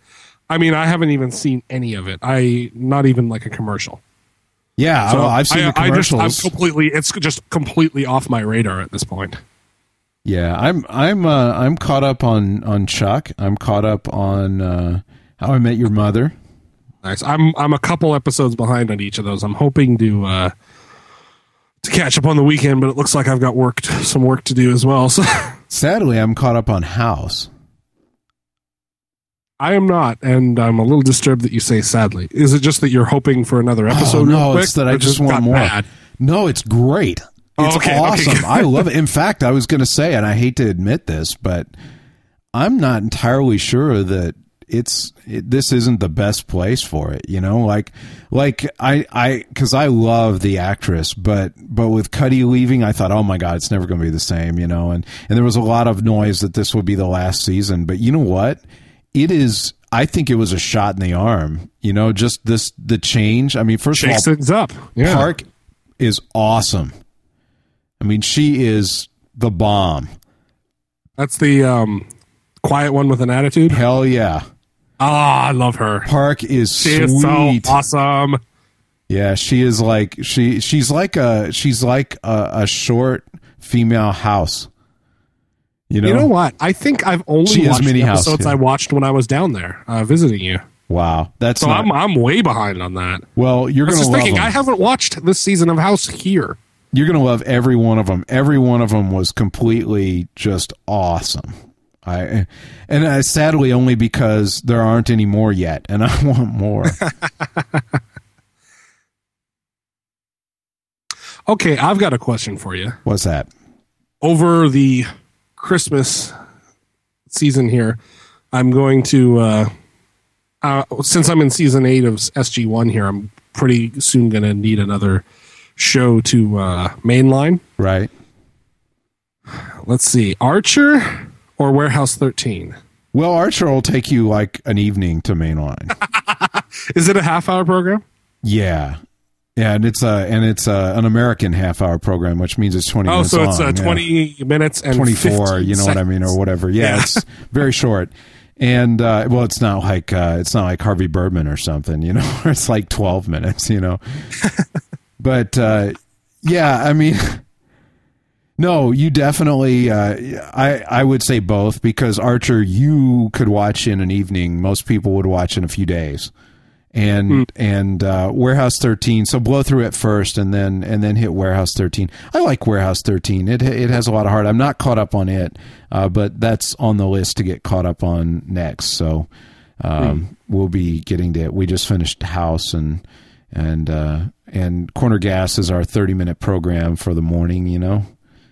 I mean, I haven't even seen any of it. I not even like a commercial. Yeah, So well, I've seen I, the I just, commercials. I'm completely. It's just completely off my radar at this point. Yeah, I'm I'm uh, I'm caught up on on Chuck. I'm caught up on uh, How I Met Your Mother. Nice. I'm I'm a couple episodes behind on each of those. I'm hoping to uh to catch up on the weekend, but it looks like I've got work t- some work to do as well. So Sadly, I'm caught up on House. I am not, and I'm a little disturbed that you say sadly. Is it just that you're hoping for another episode? oh, real no, quick, it's that I just want more. bad? No, it's great. Oh, It's okay, okay, awesome. good. I love it. In fact, I was going to say, and I hate to admit this, but I'm not entirely sure that it's it, this isn't the best place for it. You know, like like I I because I love the actress, but but with Cuddy leaving, I thought, oh my god, it's never going to be the same. You know, and and there was a lot of noise that this would be the last season. But you know what? It is. I think it was a shot in the arm. You know, just this the change. I mean, first Shakes of all, things up. Yeah. Park is awesome. I mean, she is the bomb. That's the um quiet one with an attitude. Hell yeah. Ah, I love her. Park is She is so sweet. awesome. Yeah, she is like she she's like a she's like a, a short female house. You know? You know what? I think I've only She watched Minnie the House, episodes yeah. I watched when I was down there uh, visiting you. Wow. That's So not, I'm I'm way behind on that. well, you're going to thinking them. I haven't watched this season of House here. You're going to love every one of them. Every one of them was completely just awesome. I and uh, sadly only because there aren't any more yet and I want more. Okay, I've got a question for you. What's that? Over the Christmas season here, I'm going to uh, uh since I'm in season 8 of SG1 here, I'm pretty soon going to need another show to uh mainline. Right? Let's see. Archer or Warehouse 13? Well, Archer will take you like an evening to mainline. Is it a half hour program? yeah, yeah, and it's a and it's a, an American half hour program, which means it's twenty. Oh, minutes so it's long, uh, yeah. 20 minutes and twenty four. You know what I mean, or whatever. Yeah, Yeah. it's very short. And uh, well, it's not like uh, it's not like Harvey Birdman or something, you know. it's like twelve minutes, you know. but uh, yeah, I mean, no, you definitely. Uh, I I would say both because Archer you could watch in an evening. Most people would watch in a few days, and and uh, Warehouse thirteen. So blow through it first, and then and then hit Warehouse thirteen. I like Warehouse thirteen. It it has a lot of heart. I'm not caught up on it, uh, but that's on the list to get caught up on next. So um, we'll be getting to it. We just finished House and and uh, and Corner Gas is our 30 minute program for the morning. You know,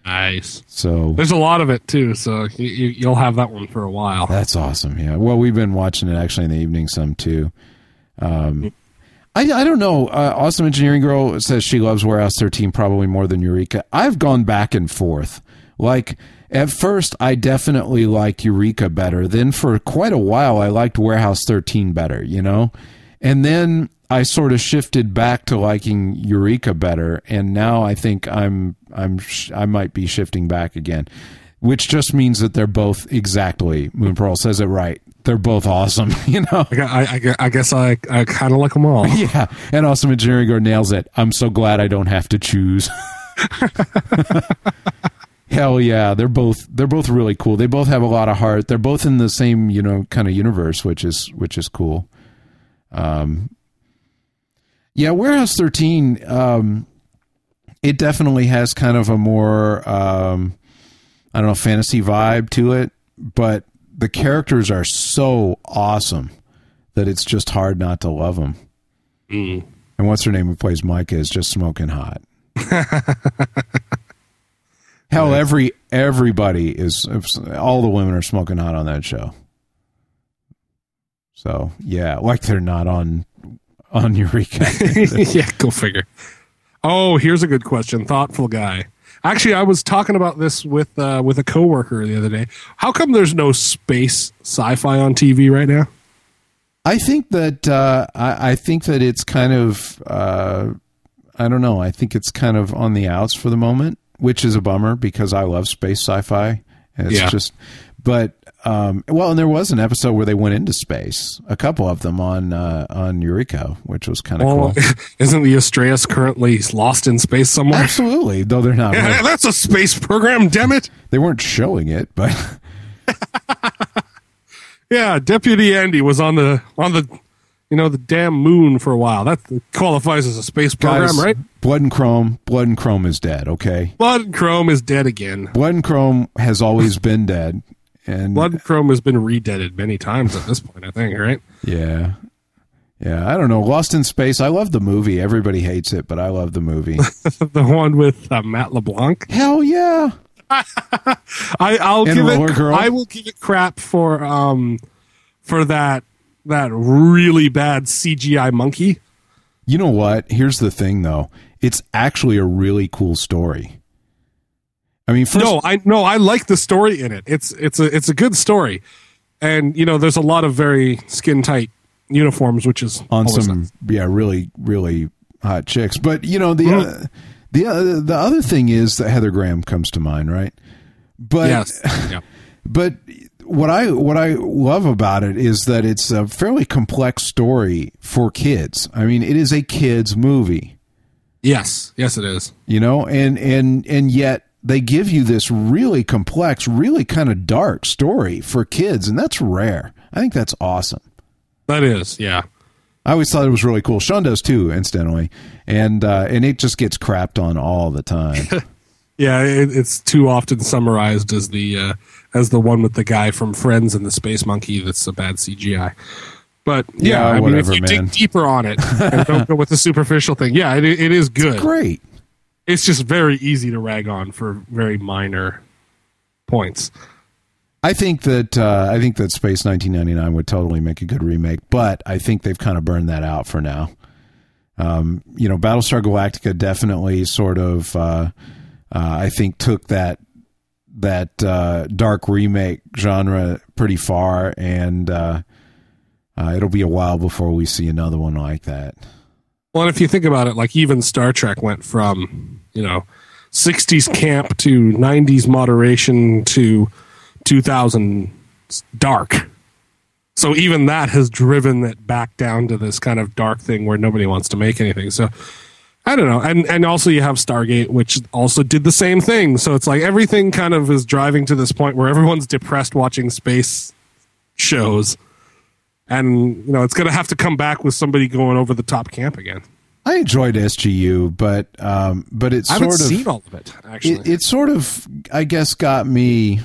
Nice. so There's a lot of it too, so you, you'll have that one for a while. That's awesome. Yeah. Well, we've been watching it actually in the evening some too. Um, I, I don't know. Uh, awesome Engineering Girl says she loves Warehouse 13 probably more than Eureka. I've gone back and forth. Like, at first, I definitely liked Eureka better. Then, for quite a while, I liked Warehouse 13 better, you know? And then I sort of shifted back to liking Eureka better, and now I think I'm I'm sh- I might be shifting back again, which just means that they're both exactly Moon Pearl says it right. They're both awesome, you know. I, I, I guess I, I kind of like them all. Yeah, and awesome engineering or nails it. I'm so glad I don't have to choose. Hell yeah, they're both they're both really cool. They both have a lot of heart. They're both in the same you know kind of universe, which is which is cool. Um, yeah, Warehouse 13. Um, it definitely has kind of a more um, I don't know fantasy vibe to it, but the characters are so awesome that it's just hard not to love them. And what's her name who plays Micah is just smoking hot. Hell, every everybody is all the women are smoking hot on that show. So yeah, like they're not on on Eureka. yeah, go figure. Oh, here's a good question. Thoughtful guy. Actually, I was talking about this with uh, with a coworker the other day. How come there's no space sci-fi on TV right now? I think that uh, I, I think that it's kind of uh, I don't know. I think it's kind of on the outs for the moment, which is a bummer because I love space sci-fi. And it's Yeah. just, but um, well, and there was an episode where they went into space, a couple of them on uh, on Eureka, which was kind of Well, cool. isn't the Astraeus currently lost in space somewhere? Absolutely, though they're not. Yeah, really- that's a space program, damn it. they weren't showing it, but Yeah, Deputy Andy was on the on the you know the damn moon for a while. That qualifies as a space program, guys, right? Blood and Chrome, Blood and Chrome is dead. Okay, Blood and Chrome is dead again. Blood and Chrome has always been dead, and Blood Chrome has been redeaded many times at this point, I think, right? Yeah. Yeah, I don't know. Lost in Space. I love the movie. Everybody hates it, but I love the movie. the one with uh, Matt LeBlanc. Hell yeah. I, I'll And give it. Girl. I will give it crap for um for that that really bad CGI monkey. You know what? Here's the thing though. It's actually a really cool story. I mean, first, no, I no, I like the story in it. It's it's a it's a good story, and you know, there's a lot of very skin tight uniforms, which is on some nice. yeah, really really hot chicks. But, you know, the Mhm. uh, the uh, the other thing is that Heather Graham comes to mind, right? But yes, yeah. but what I what I love about it is that it's a fairly complex story for kids. I mean, it is a kids movie. yes, yes, it is. you know and and and yet they give you this really complex really kind of dark story for kids and that's rare i think that's awesome That is, yeah. i always thought it was really cool sean does too incidentally and uh and it just gets crapped on all the time Yeah, it, it's too often summarized as the uh, as the one with the guy from Friends and the space monkey that's a bad CGI. But yeah, Yeah, I mean, whatever, if you man. dig deeper on it and don't go with the superficial thing, yeah, it, it is good. great It's just very easy to rag on for very minor points. I think that uh, I think that Space 1999 would totally make a good remake, but I think they've kind of burned that out for now. Um, you know, Battlestar Galactica definitely sort of uh, uh, I think took that that uh, dark remake genre pretty far, and uh, uh, it'll be a while before we see another one like that. Well, and if you think about it, like even Star Trek went from you know '60s camp to '90s moderation to 2000 dark. So even that has driven it back down to this kind of dark thing where nobody wants to make anything. So I don't know, and and also you have Stargate, which also did the same thing. So it's like everything kind of is driving to this point where everyone's depressed watching space shows, and you know it's going to have to come back with somebody going over the top camp again. I enjoyed SGU, but um, but it I haven't sort of seen all of it actually. it, it sort of i guess got me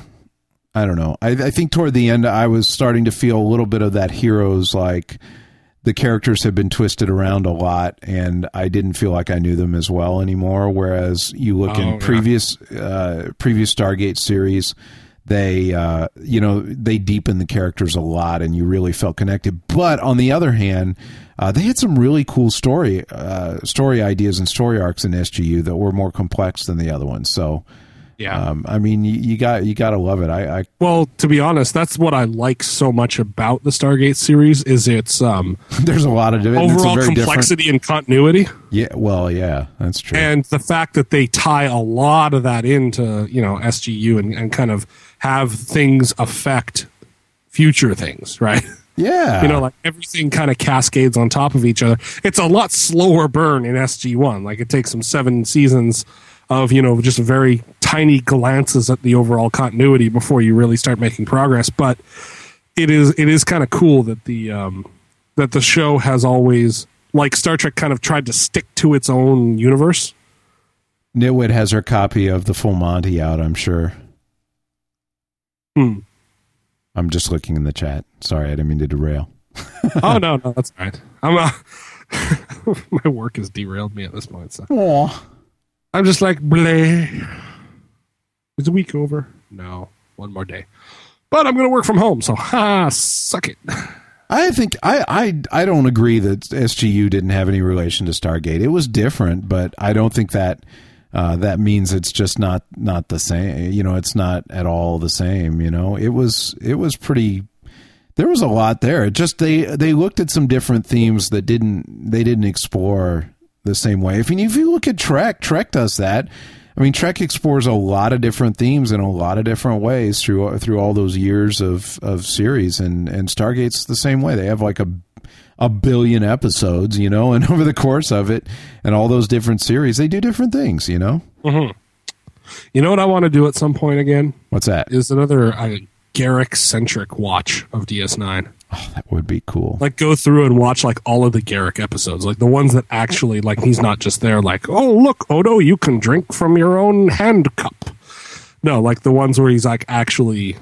i don't know I, I think toward the end i was starting to feel a little bit of that heroes like the characters have been twisted around a lot and i didn't feel like i knew them as well anymore whereas you look Oh, in yeah. previous uh, previous stargate series they uh, you know they deepen the characters a lot and you really felt connected but on the other hand uh, they had some really cool story uh, story ideas and story arcs in SGU that were more complex than the other ones so Yeah. Um, I mean, you, you got you got to love it. I, I Well, to be honest, that's what I like so much about the Stargate series is its um, there's a lot of it. It's a overall very different- complexity and continuity, Yeah, well, yeah, that's true. and the fact that they tie a lot of that into you know SGU and, and kind of have things affect future things, right? yeah, you know, like everything kind of cascades on top of each other. It's a lot slower burn in SG One. Like it takes them seven seasons of you know just very tiny glances at the overall continuity before you really start making progress. But it is it is kind of cool that the um, that the show has always like Star Trek kind of tried to stick to its own universe. Nitwit has her copy of the Full Monty out. I'm sure. Hmm. I'm just looking in the chat. Sorry, I didn't mean to derail. oh no, no, that's all right. I'm uh, my work has derailed me at this point. So. Aw. I'm just like, bleh. Is the week over? No, one more day. But I'm going to work from home, so ha, suck it. I think I, I I don't agree that SGU didn't have any relation to Stargate. It was different, but I don't think that uh, that means it's just not not the same. You know, it's not at all the same. You know, it was it was pretty. There was a lot there. It just they they looked at some different themes that didn't they didn't explore the same way. If you if you look at Trek, Trek does that. I mean, Trek explores a lot of different themes in a lot of different ways through through all those years of, of series, and and Stargate's the same way. They have like a a billion episodes, you know, and over the course of it, and all those different series, they do different things, you know. You know what I want to do at some point again What's that? is another uh, Garak centric watch of DS9. Oh, that would be cool. Like go through and watch like all of the Garak episodes, like the ones that actually like he's not just there like, oh look, Odo, you can drink from your own hand cup. No, like the ones where he's like actually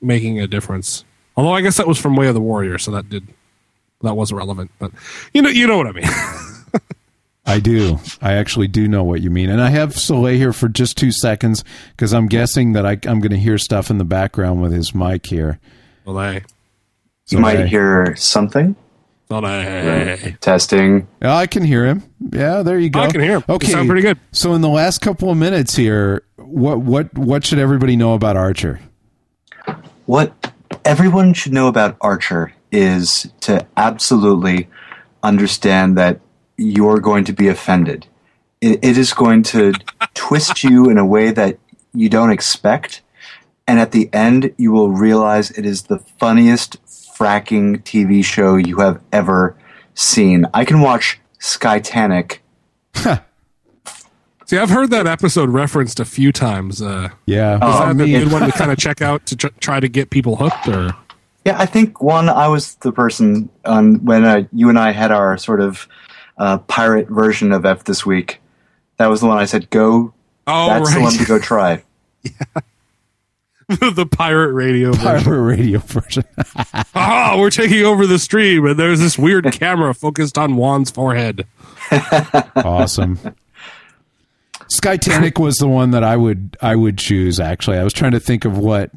making a difference. Although I guess that was from Way of the Warrior, so that did that was relevant. But you know, you know what I mean. I do. I actually do know what you mean. And I have Soleil here for just two seconds because I'm guessing that I, I'm going to hear stuff in the background with his mic here. well, I, You might hear something. thought I, Testing. Oh, I can hear him. Yeah, there you go. I can hear him. You Okay, sound pretty good. So in the last couple of minutes here, what what what should everybody know about Archer? What everyone should know about Archer is to absolutely understand that you're going to be offended. It, it is going to twist you in a way that you don't expect. And at the end, you will realize it is the funniest fracking TV show you have ever seen. I can watch Skytanic. See, I've heard that episode referenced a few times. Uh, Yeah, is Oh, that a good one to kind of check out to tr- try to get people hooked? Or Yeah, I think one. I was the person on when uh, you and I had our sort of uh, pirate version of F this week. That was the one I said go. oh, that's the one to go try. the pirate radio. version. pirate radio version. Ah, we're taking over the stream, and there's this weird camera focused on Juan's forehead. awesome. Skytanic was the one that I would I would choose. Actually, I was trying to think of what.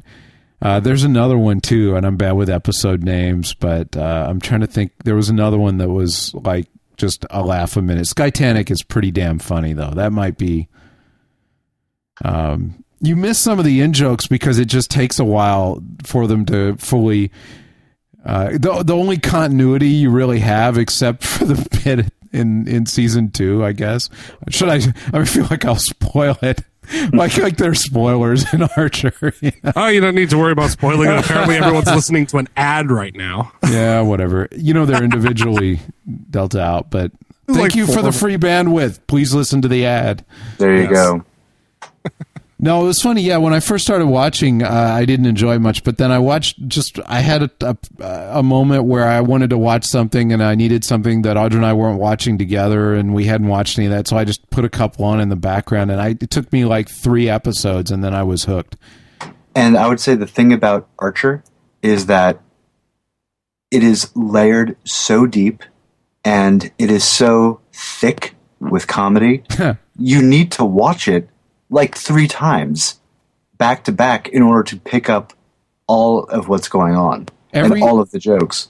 Uh, there's another one too, and I'm bad with episode names, but uh, I'm trying to think. There was another one that was like just a laugh a minute. Skytanic is pretty damn funny though. That might be. Um, you miss some of the in jokes because it just takes a while for them to fully. Uh, the the only continuity you really have, except for the bit in in season two, I guess. Should I? I feel like I'll spoil it. Like like there's spoilers in Archer. you know? Oh, you don't need to worry about spoiling it. Apparently, everyone's listening to an ad right now. Yeah, whatever. You know they're individually dealt out, but thank Like you for the free bandwidth. Please listen to the ad. There you Yes. go. No, it was funny. Yeah, when I first started watching, uh, I didn't enjoy much, but then I watched. Just I had a, a a moment where I wanted to watch something, and I needed something that Audra and I weren't watching together, and we hadn't watched any of that. So I just put a couple on in the background, and I it took me like three episodes, and then I was hooked. And I would say the thing about Archer is that it is layered so deep and it is so thick with comedy. you need to watch it like three times back to back in order to pick up all of what's going on Every- and all of the jokes.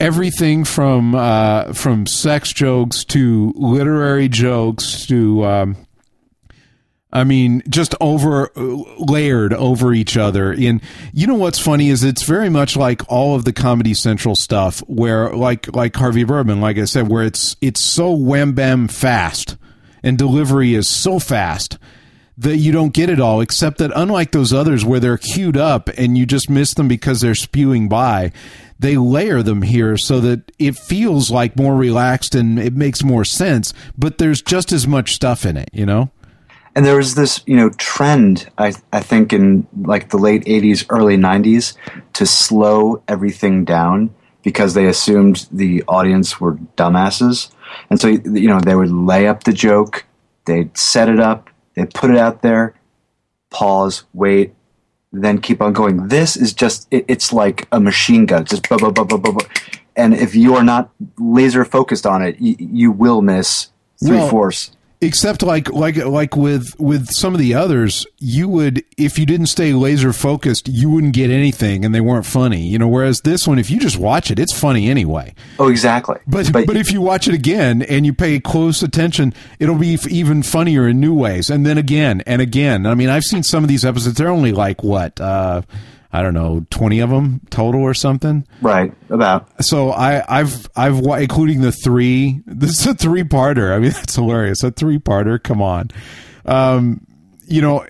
everything from uh, from sex jokes to literary jokes to um, I mean, just over layered over each other. And you know what's funny is it's very much like all of the Comedy Central stuff, where like like Harvey Birdman, like I said, where it's it's so wham bam fast, and delivery is so fast that you don't get it all. Except that unlike those others where they're queued up and you just miss them because they're spewing by, they layer them here so that it feels like more relaxed and it makes more sense. But there's just as much stuff in it, you know. And there was this, you know, trend I I think in like the late '80s, early '90s to slow everything down because they assumed the audience were dumbasses, and so you know they would lay up the joke, they'd set it up, they'd put it out there, pause, wait, then keep on going. This is just it, it's like a machine gun, just blah, blah, blah, blah, blah, blah. and if you are not laser focused on it, you, you will miss three Well, fourths. Except like like like with with some of the others you would if you didn't stay laser focused you wouldn't get anything and they weren't funny you know whereas this one if you just watch it it's funny anyway Oh, exactly. but but, if you watch it again and you pay close attention it'll be f- even funnier in new ways and then again and again i mean i've seen some of these episodes they're only like what uh I don't know, twenty of them total or something. right about So I, I've, I've, including the three. This is a three-parter. I mean, that's hilarious. A three-parter. Come on. Um, you know,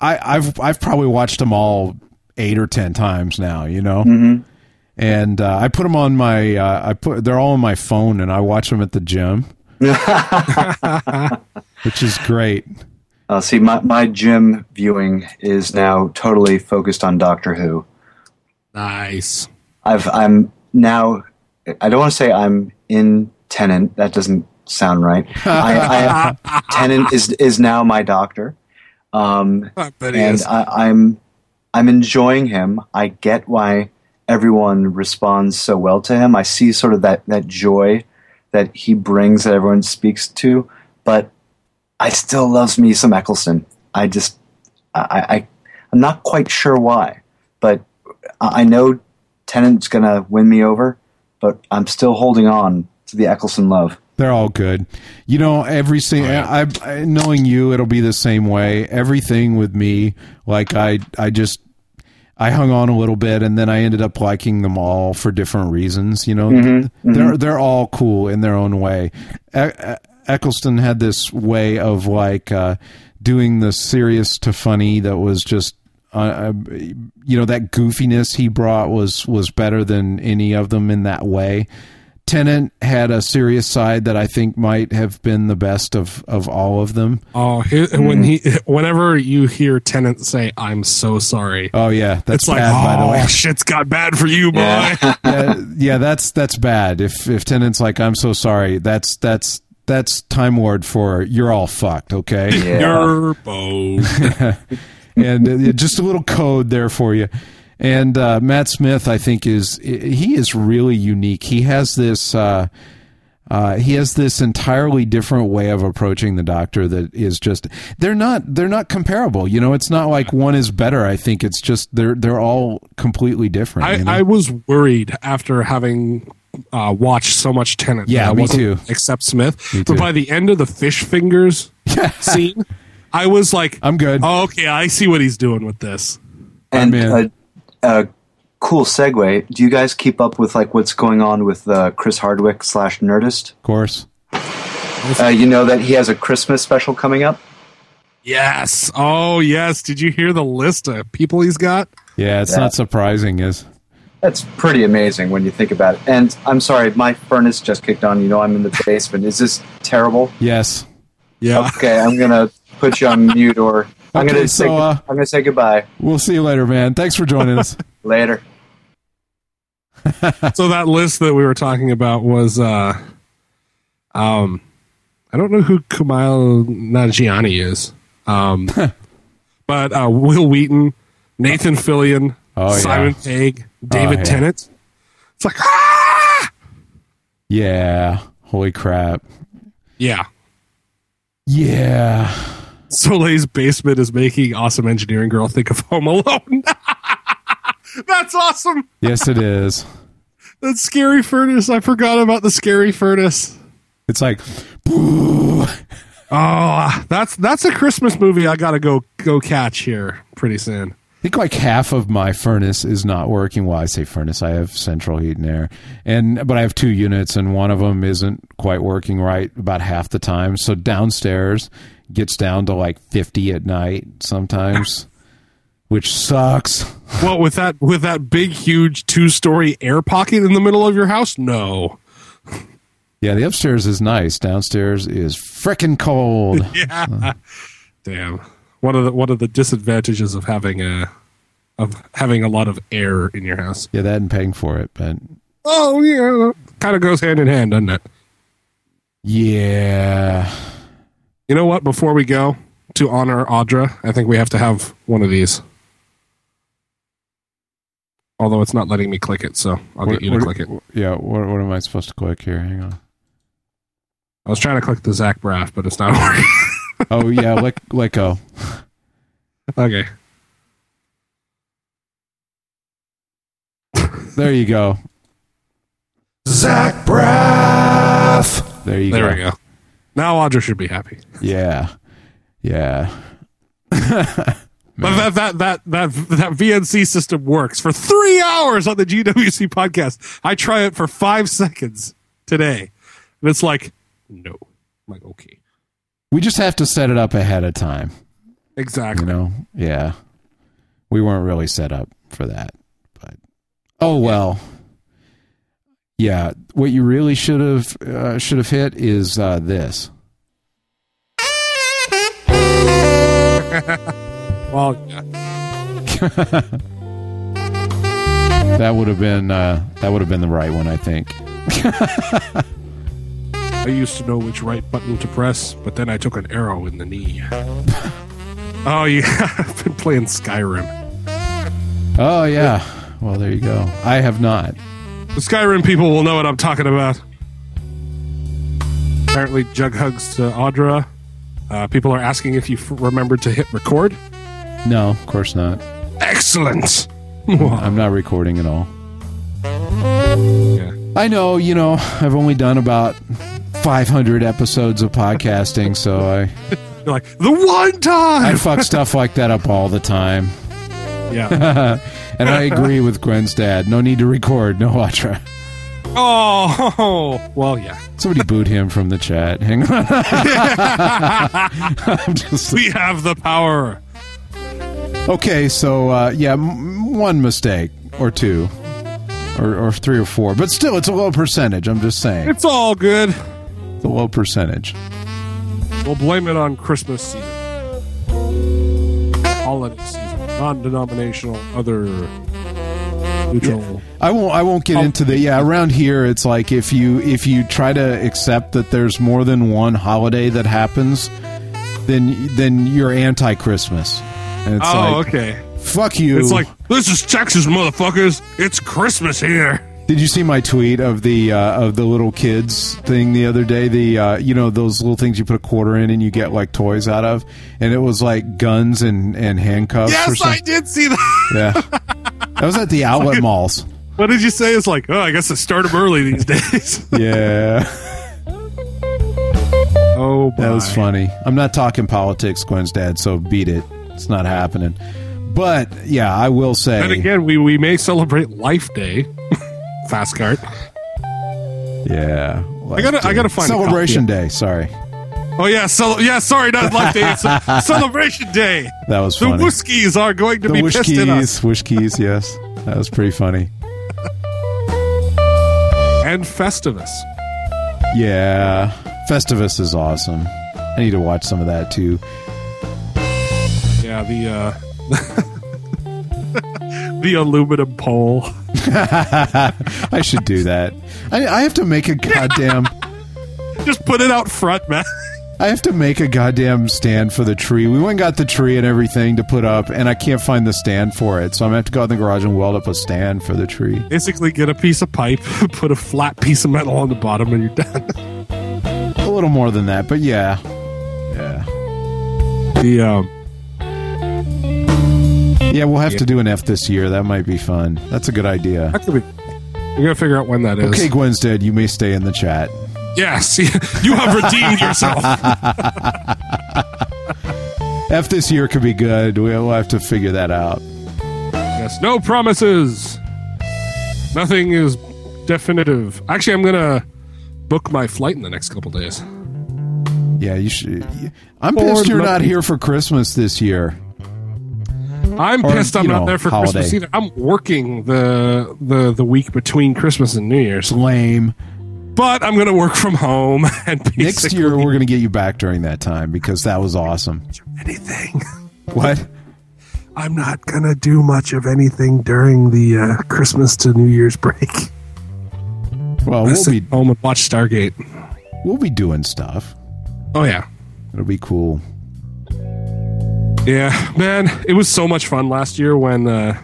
I, I've, I've probably watched them all eight or ten times now. You know, Mm-hmm. and uh, I put them on my. Uh, I put they're all on my phone, and I watch them at the gym, which is great. Uh, see, my, my gym viewing is now totally focused on Doctor Who. Nice. I've I'm now. I don't want to say I'm in Tennant. That doesn't sound right. I, I, Tennant is is now my doctor, um, I bet he and is. I, I'm I'm enjoying him. I get why everyone responds so well to him. I see sort of that that joy that he brings that everyone speaks to, but I still loves me some Eccleston. I just I, I I'm not quite sure why, but I know Tennant's gonna win me over, but I'm still holding on to the Eccleston love. They're all good. You know, every single. I, I knowing you, it'll be the same way. Everything with me, like I, I just, I hung on a little bit, and then I ended up liking them all for different reasons. You know, mm-hmm, they're mm-hmm. they're all cool in their own way. E- Eccleston had this way of like uh, doing the serious to funny that was just. Uh, uh, you know that goofiness he brought was was better than any of them in that way. Tennant had a serious side that I think might have been the best of, of all of them. Oh, he, when he, whenever you hear Tennant say, "I'm so sorry," Oh yeah, that's it's like, bad by the oh, way. shit's got bad for you, boy. Yeah. yeah, yeah, that's that's bad. If if Tennant's like, I'm so sorry, that's that's that's Time Lord for you're all fucked, okay? Yeah. And uh, just a little code there for you. And uh, Matt Smith, I think, is he is really unique. He has this. Uh, uh, he has this entirely different way of approaching the doctor that is just they're not they're not comparable. You know, it's not like one is better. I think it's just they're they're all completely different. I, you know? I was worried after having uh, watched so much Tennant. Yeah, me too. Except Smith. Me But too. by the end of the fish fingers scene, I was like, I'm good. Oh, okay, I see what he's doing with this. And a, a cool segue. Do you guys keep up with like what's going on with uh, Chris Hardwick slash Nerdist? of course. Uh, you know that he has a Christmas special coming up. Yes. Oh, yes. Did you hear the list of people he's got? Yeah, it's Yeah. not surprising. Is That's pretty amazing when you think about it. And I'm sorry, my furnace just kicked on. You know, I'm in the basement. Is this terrible? yes. Yeah. Okay, I'm gonna put you on mute, or I'm Okay, gonna so, say uh, I'm gonna say goodbye We'll see you later, man. Thanks for joining us. later. so that list that we were talking about was uh um I don't know who Kumail Nanjiani is. Um but uh Wil Wheaton, Nathan Fillion, Oh, yeah. Simon Pegg, David yeah. Tennant. It's like ah! Yeah. Holy crap. Yeah. Yeah. Soleil's basement is making awesome engineering girl think of Home Alone. That's awesome. Yes, it is. That scary furnace. I forgot about the scary furnace. It's like, boo. Oh, that's that's a Christmas movie I gotta go go catch here pretty soon. I think like half of my furnace is not working. Well, I say furnace. I have central heat and air, and but I have two units, and one of them isn't quite working right about half the time. So downstairs gets down to like fifty at night sometimes, which sucks. Well, with that with that big huge two story air pocket in the middle of your house? No. Yeah, the upstairs is nice. Downstairs is frickin' cold. Yeah. Uh-huh. Damn. What are the what are the disadvantages of having a of having a lot of air in your house? Yeah, that and paying for it, but Oh yeah, kind of goes hand in hand, doesn't it? yeah. You know what? Before we go to honor Audra, I think we have to have one of these. Although it's not letting me click it, so I'll get you to click it. Yeah, what, what am I supposed to click here? Hang on. I was trying to click the Zach Braff, but it's not working. Oh yeah, let let go. okay. There you go. Zach Braff. There you There go. we go. Now Audra should be happy. Yeah, yeah. But that that that that that VNC system works for three hours on the GWC podcast. I try it for five seconds today, and it's like, no. I'm like, okay, We just have to set it up ahead of time. exactly. You know? Yeah. We weren't really set up for that, but oh well. Yeah, what you really should have uh, should have hit is uh, this. Well. That would have been uh, that would have been the right one, I think. I used to know which right button to press, but then I took an arrow in the knee. oh yeah, I've been playing Skyrim. Oh yeah. Well, there you go. I have not. The Skyrim people will know what I'm talking about. Apparently, Jug hugs to Audra. Uh, people are asking if you f- remembered to hit record. No, of course not. Excellent. I'm not recording at all. Yeah. I know, you know, I've only done about 500 episodes of podcasting, so I You're like the one time! I fuck stuff like that up all the time. yeah. And I agree with Gwen's dad. No need to record, no Audra. Oh, well, yeah. Somebody boot him from the chat. Hang on. I'm just We have the power. okay. So uh, yeah, m- one mistake or two, or, or three or four, but still, it's a low percentage. I'm just saying, It's all good. A low percentage. We'll blame it on Christmas season, holiday season, non-denominational, other neutral. I won't. I won't get into the. Yeah, around here, it's like if you if you try to accept that there's more than one holiday that happens, then then you're anti-Christmas. And it's oh, like, okay. fuck you. It's like this is Texas, motherfuckers. It's Christmas here. Did you see my tweet of the uh, of the little kids thing the other day? The uh, you know those little things you put a quarter in and you get like toys out of, and it was like guns and and handcuffs. or Yes, I did see that. Yeah, that was at the outlet malls. What did you say? It's like, oh, I guess I start them early these days. Yeah, oh, that was funny. I'm not talking politics, Gwen's dad. So beat it. It's not happening. But yeah, I will say. And again, we we may celebrate Life Day. Fast cart. yeah, I gotta- I gotta find a celebration day. Sorry, Oh yeah, so yeah. Sorry, not Life Day. It's a Celebration Day. that was The funny. Wookiees are going to the be wish pissed at us. keys, wish keys. Yes, that was pretty funny. And Festivus. Yeah, Festivus is awesome. I need to watch some of that too. Yeah, the uh the aluminum pole. I should do that. I, I have to make a goddamn. Just put it out front, man. I have to make a goddamn stand for the tree. We went and got the tree and everything to put up, and I can't find the stand for it. So I'm gonna have to go out in the garage and weld up a stand for the tree. Basically, get a piece of pipe, put a flat piece of metal on the bottom, and you're done. A little more than that, but yeah, yeah, The um, yeah. We'll have to do an F this year. That might be fun. That's a good idea. that could be. We gotta figure out when that is. Okay, Gwen's dead. You may stay in the chat. Yes, you have redeemed yourself. F this year could be good. We'll have to figure that out. Yes, no promises. Nothing is definitive. Actually, I'm gonna book my flight in the next couple days. Yeah, you should. I'm pissed you're not here for Christmas this year. I'm Or, pissed I'm not know, there for holiday. Christmas either. I'm working the the the week between Christmas and New Year's, lame. but I'm gonna work from home and Next year, we're going to get you back during that time because that was awesome. anything. What? I'm not gonna do much of anything during the uh, Christmas to New Year's break. Well, we'll be home and watch Stargate. we'll be doing stuff. Oh yeah, It'll be cool. Yeah, man. It was so much fun last year when uh,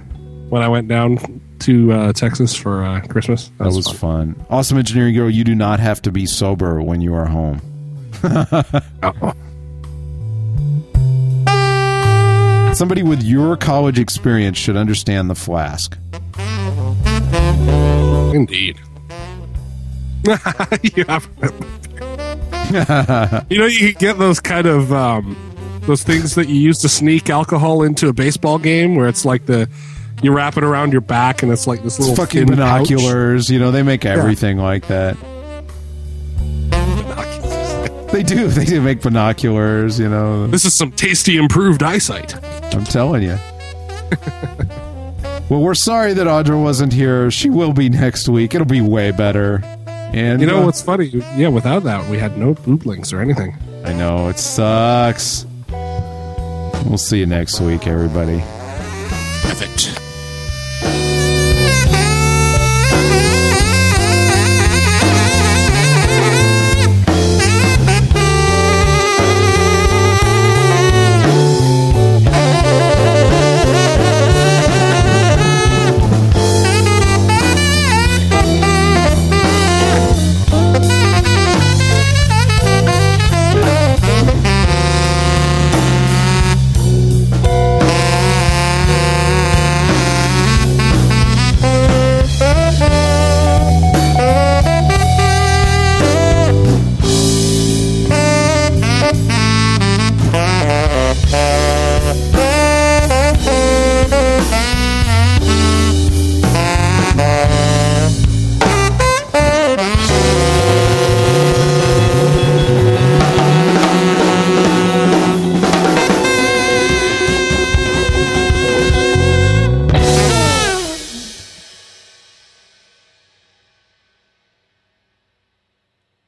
when I went down to uh, Texas for uh, Christmas. That was fun. Awesome engineering girl. You do not have to be sober when you are home. Oh. Somebody with your college experience should understand the flask. Indeed. you have. you know, you get those kind of um, those things that you use to sneak alcohol into a baseball game, where it's like the you wrap it around your back, and it's like this little Fucking thin pouch. binoculars. You know they make everything like that. They do. They do make binoculars. You know. This is some tasty improved eyesight. I'm telling you. well, we're sorry that Audra wasn't here. She will be next week. It'll be way better. And You know uh, what's funny? Yeah, without that, we had no boob links or anything. I know it sucks. We'll see you next week, everybody. Perfect.